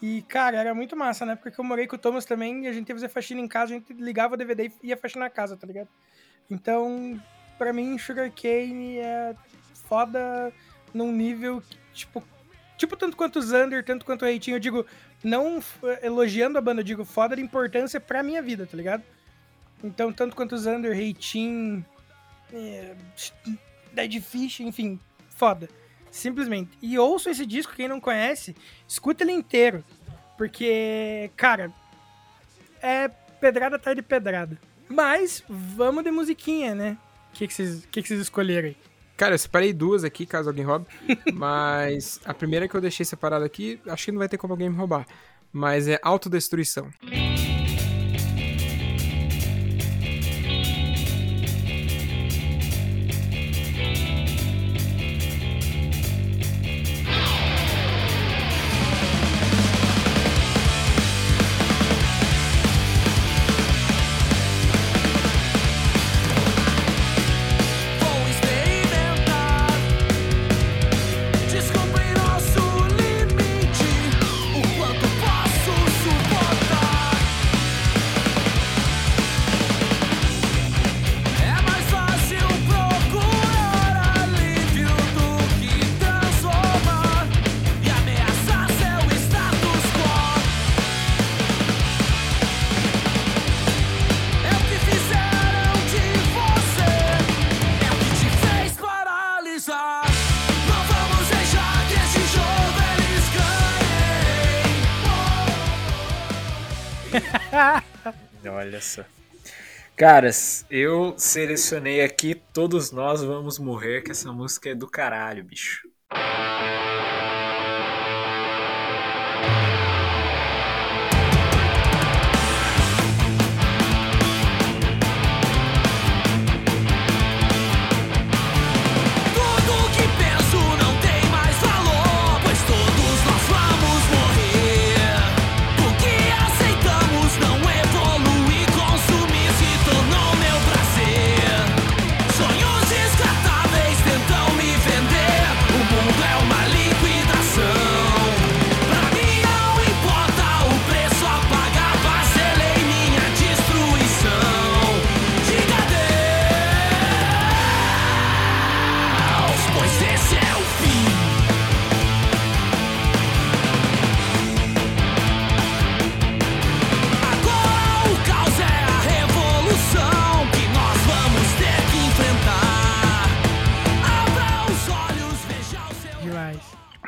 E, cara, era muito massa, né? Porque eu morei com o Thomas também e a gente ia fazer faxina em casa, a gente ligava o DVD e ia faxina na casa, tá ligado? Então, pra mim, Sugar Cane é foda num nível, tipo, tipo tanto quanto Xander, tanto quanto o Reitinho, eu digo, não elogiando a banda, eu digo foda de importância pra minha vida, tá ligado? Então, tanto quanto o Xander, Reitin, é, Dead Fish, enfim, foda. Simplesmente. E ouço esse disco, quem não conhece, escuta ele inteiro. Porque, cara, é pedrada atrás de pedrada. Mas, vamos de musiquinha, né? O que, que, vocês, que, que vocês escolheram aí? Cara, eu separei duas aqui, caso alguém roube. *laughs* mas a primeira que eu deixei separada aqui, acho que não vai ter como alguém me roubar. Mas é autodestruição. Olha só. Caras, eu selecionei aqui Todos Nós Vamos Morrer, que essa música é do caralho, bicho.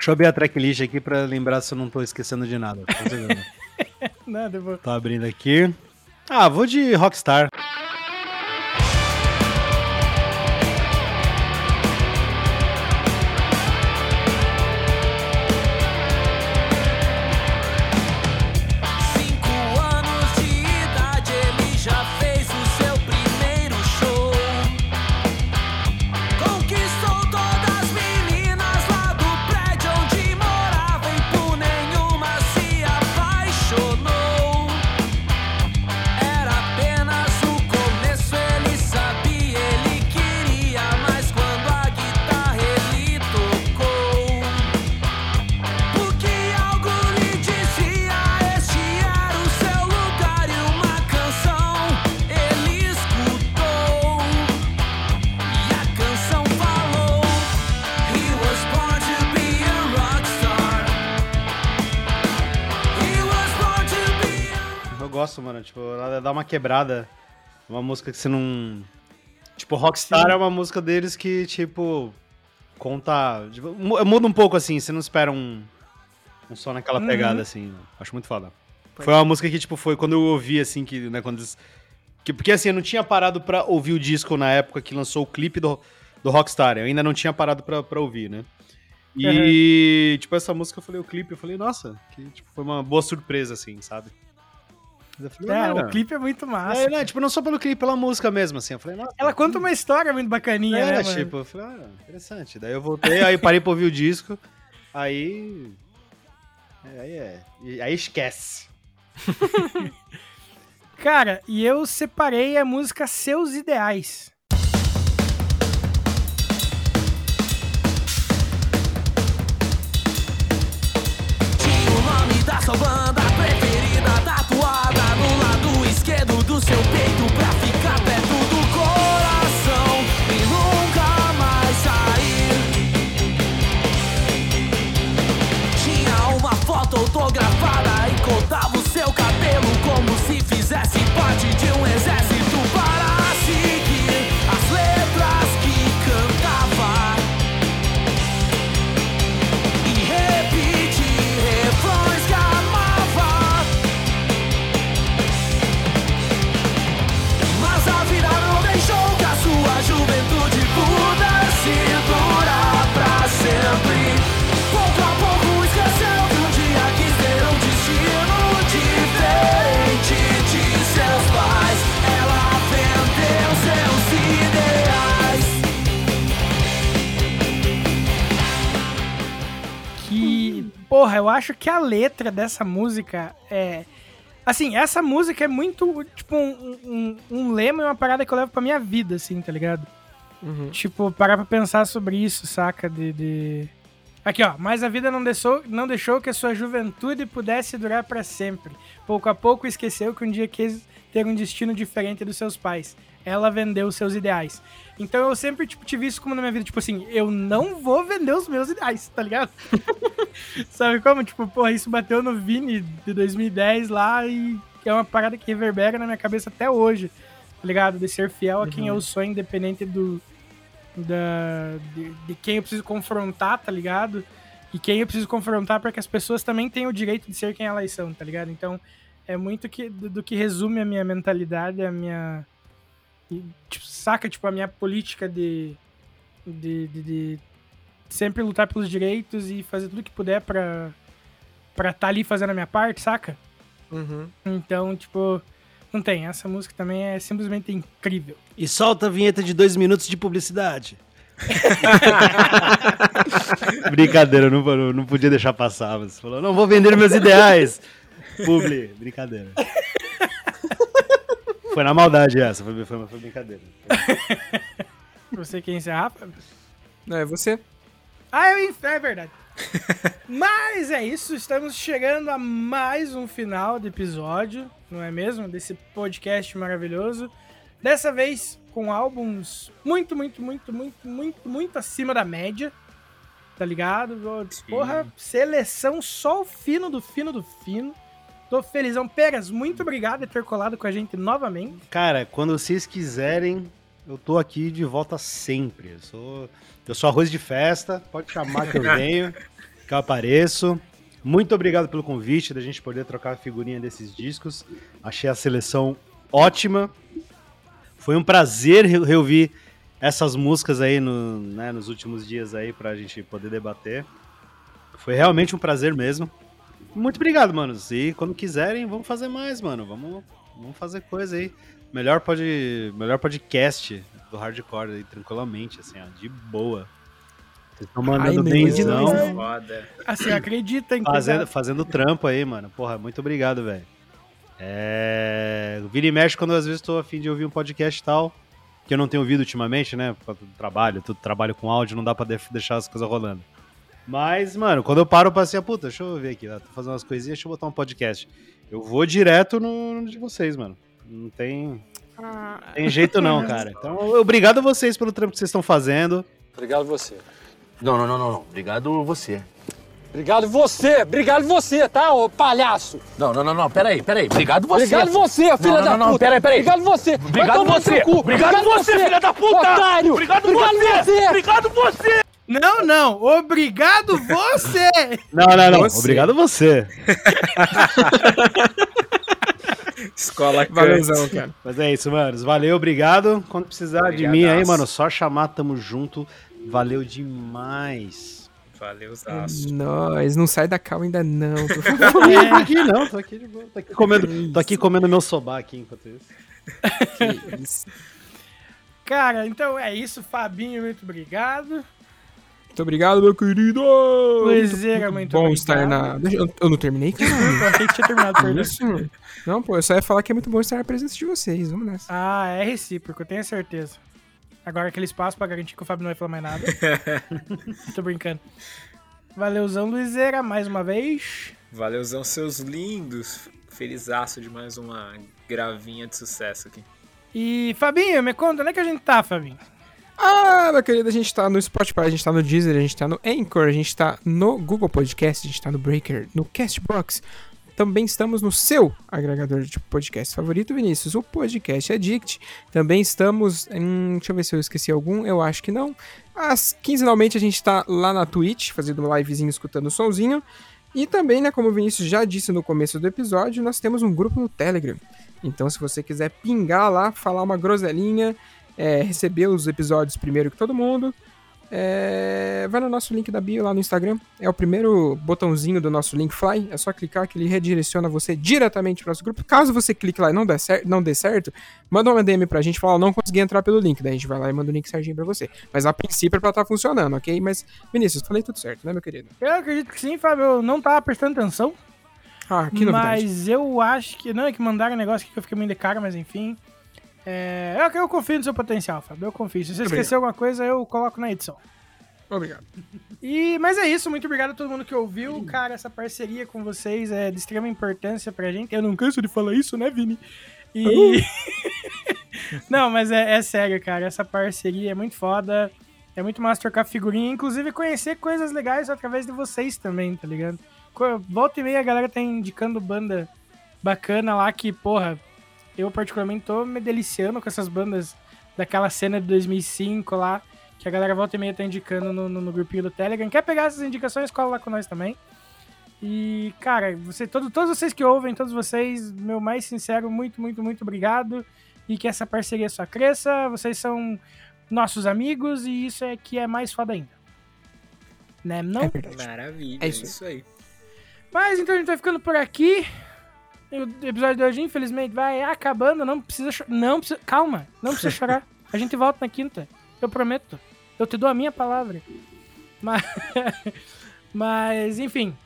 Deixa eu abrir a tracklist aqui pra lembrar se eu não tô esquecendo de nada. *laughs* Nada, vou. Tô abrindo aqui. Ah, vou de Rockstar. Tipo, dá uma quebrada. Uma música que você não. Tipo, Rockstar Sim. é uma música deles que, tipo, conta. Tipo, muda um pouco assim, você não espera um, um som naquela uhum. pegada, assim. Acho muito foda. Pode foi uma música que, tipo, foi quando eu ouvi, assim, que, né, quando. Que, porque assim, eu não tinha parado pra ouvir o disco na época que lançou o clipe do, do Rockstar. Eu ainda não tinha parado pra, pra ouvir, né? E, uhum. tipo, essa música eu falei, o clipe, eu falei, nossa, que tipo, foi uma boa surpresa, assim, sabe? Falei, é, o clipe é muito massa. É, né, tipo, não só pelo clipe, pela música mesmo, assim. Eu falei, nossa. Ela conta uma história muito bacaninha, é, né? tipo, mano? eu falei, ah, interessante. Daí eu voltei, aí parei pra ouvir o disco, aí. Aí é. Aí esquece. *laughs* Cara, e eu separei a música Seus Ideais. Porra, eu acho que a letra dessa música é Assim, essa música é muito, tipo, um, um, um lema e uma parada que eu levo pra minha vida, assim, tá ligado? Uhum. Tipo, parar pra pensar sobre isso, saca? De, de... Aqui, ó. Mas a vida não deixou, não deixou que a sua juventude pudesse durar para sempre. Pouco a pouco esqueceu que um dia quis ter um destino diferente dos seus pais. Ela vendeu seus ideais. Então eu sempre, tipo, tive isso como na minha vida. Tipo assim, eu não vou vender os meus ideais, tá ligado? *laughs* Sabe como? Tipo, porra, isso bateu no Vini de 2010 lá e é uma parada que reverbera na minha cabeça até hoje, tá ligado? De ser fiel a quem uhum. eu sou, independente do. Da, de, de quem eu preciso confrontar, tá ligado? E quem eu preciso confrontar para que as pessoas também tenham o direito de ser quem elas são, tá ligado? Então, é muito que, do, do que resume a minha mentalidade, a minha. Tipo, saca, tipo, a minha política de, de, de, de, sempre lutar pelos direitos e fazer tudo que puder pra estar tá ali fazendo a minha parte, saca? Uhum. Então, tipo, não tem. Essa música também é simplesmente incrível. E solta a vinheta de dois minutos de publicidade. *laughs* Brincadeira, não, não podia deixar passar. Você falou, não vou vender meus ideais. Publi, brincadeira. Foi na maldade essa, foi, foi, foi brincadeira. *laughs* Você quer encerrar, Fábio? Não, é você. Ah, eu é verdade. *laughs* Mas é isso, estamos chegando a mais um final do episódio, não é mesmo? Desse podcast maravilhoso. Dessa vez com álbuns muito, muito, muito, muito, muito, muito acima da média. Tá ligado? Porra, seleção só o fino do fino do fino. Tô felizão. Peras, muito obrigado por ter colado com a gente novamente. Cara, quando vocês quiserem, eu tô aqui de volta sempre. Eu sou, eu sou arroz de festa, pode chamar que eu *laughs* venho, que eu apareço. Muito obrigado pelo convite, da gente poder trocar a figurinha desses discos. Achei a seleção ótima. Foi um prazer reouvir essas músicas aí no, né, nos últimos dias aí pra gente poder debater. Foi realmente um prazer mesmo. Muito obrigado, manos. E quando quiserem, vamos fazer mais, mano. Vamos, vamos fazer coisa aí. Melhor, pod, melhor podcast do hardcore aí, tranquilamente, assim, ó, de boa. Vocês estão mandando benzão. Assim, acredita em fazendo, fazendo trampo aí, mano. Porra, muito obrigado, velho. É... Vira e mexe quando às vezes estou afim de ouvir um podcast e tal, que eu não tenho ouvido ultimamente, né? Por trabalho, tudo trabalho com áudio, não dá pra deixar as coisas rolando. Mas, mano, quando eu paro pra assim, puta, deixa eu ver aqui, tô fazendo umas coisinhas, deixa eu botar um podcast. Eu vou direto no, no de vocês, mano. Não tem. Ah. Tem jeito não, cara. Então, obrigado a vocês pelo trampo que vocês estão fazendo. Obrigado você. Não, não, não, não, não. Obrigado você. Obrigado você, obrigado você, tá, ô palhaço? Não, não, não, não, peraí, peraí. Obrigado você. Obrigado você, filha não, da não, puta. Não, peraí, peraí. Obrigado você. Obrigado você. Obrigado, obrigado você, filha da puta. Otário. Obrigado, obrigado você. você. Obrigado você. Não, não. Obrigado você. Não, não, não. Você. Obrigado você. *laughs* Escola Valeuzão, cara. Mas é isso, manos. Valeu, obrigado. Quando precisar de mim aí, mano, só chamar, tamo junto. Valeu demais. Valeu, Zaço. Nós, não sai da calma ainda não. Tô é. aqui não, tô aqui de boa. Tô aqui comendo, tô aqui comendo meu sobá aqui enquanto isso. Que isso. *laughs* Cara, então é isso, Fabinho, muito obrigado. Muito obrigado, meu querido! Pois é, muito bom estar na. Eu, eu não terminei, cara. *laughs* eu achei que tinha terminado, perdão. Isso. Não, pô, eu só ia falar que é muito bom estar na presença de vocês. Vamos nessa. Ah, é recíproco, eu tenho certeza. Agora aquele espaço pra garantir que o Fábio não vai falar mais nada. *laughs* Tô brincando. Valeuzão, Luizeira, mais uma vez. Valeuzão, seus lindos. Felizaço de mais uma gravinha de sucesso aqui. E, Fabinho, me conta, onde é que a gente tá, Fabinho? Ah, meu querido, a gente tá no Spotify, a gente tá no Deezer, a gente tá no Anchor, a gente tá no Google Podcast, a gente tá no Breaker, no Castbox. Também estamos no seu agregador de podcast favorito, Vinícius, o Podcast Addict. Também estamos em. Deixa eu ver se eu esqueci algum, eu acho que não. As, quinzenalmente a gente tá lá na Twitch, fazendo um livezinho, escutando o somzinho. E também, né, como o Vinícius já disse no começo do episódio, nós temos um grupo no Telegram. Então, se você quiser pingar lá, falar uma groselinha é, receber os episódios primeiro que todo mundo, é, vai no nosso link da bio lá no Instagram. É o primeiro botãozinho do nosso link Fly. É só clicar que ele redireciona você diretamente para o nosso grupo. Caso você clique lá e não dê, certo, não dê certo, manda uma DM pra gente e fala: não consegui entrar pelo link. Daí a gente vai lá e manda o link certinho pra você. Mas a princípio é pra estar tá funcionando, ok? Mas, Vinícius, falei tudo certo, né, meu querido? Eu acredito que sim, Fábio. Eu não tava prestando atenção. Ah, que novidade. Mas eu acho que. Não, é que mandaram um negócio que eu fiquei meio de cara, mas enfim. É, eu, eu confio no seu potencial, Fábio. Eu confio. Se você esquecer alguma coisa, eu coloco na edição. Obrigado. E, mas é isso, muito obrigado a todo mundo que ouviu. Cara, essa parceria com vocês é de extrema importância pra gente. Eu não canso de falar isso, né, Vini? E. Uh. *laughs* não, mas é, é, sério, cara. Essa parceria é muito foda. É muito massa trocar figurinha. Inclusive, conhecer coisas legais através de vocês também, tá ligado? Volta e meia a galera tá indicando banda bacana lá que, porra, eu particularmente tô me deliciando com essas bandas daquela cena de 2005 lá, que a galera volta e meia tá indicando no, no, no grupinho do Telegram. Quer pegar essas indicações? Cola lá com nós também. E, cara, você, todo, todos vocês que ouvem, todos vocês, meu mais sincero, muito, muito, muito obrigado. E que essa parceria só cresça. Vocês são nossos amigos e isso é que é mais foda ainda. Né? Não? É Maravilha, é isso. isso aí. Mas então a gente vai ficando por aqui. O episódio de hoje, infelizmente, vai acabando. Não precisa chorar. Não precisa. Calma, não precisa *laughs* chorar. A gente volta na quinta. Eu prometo. Eu te dou a minha palavra. Mas, *laughs* Mas enfim.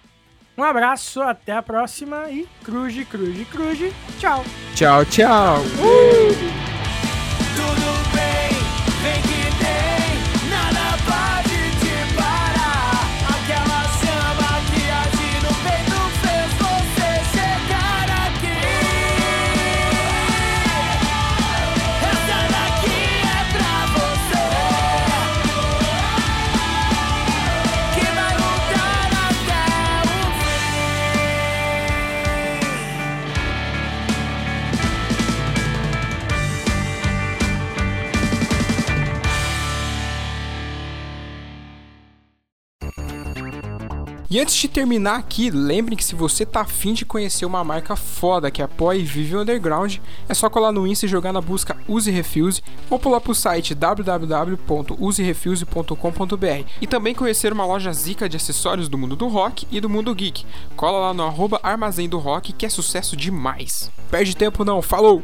Um abraço, até a próxima e cruze, cruze, cruze. Tchau. Tchau, tchau. Uh! E antes de terminar aqui, lembrem que se você tá afim de conhecer uma marca foda que apoia e vive o underground, é só colar no Insta e jogar na busca Use Refuse ou pular pro site www.userefuse.com.br e também conhecer uma loja zica de acessórios do mundo do rock e do mundo geek. Cola lá no arroba Armazém do Rock que é sucesso demais. Perde tempo não, falou!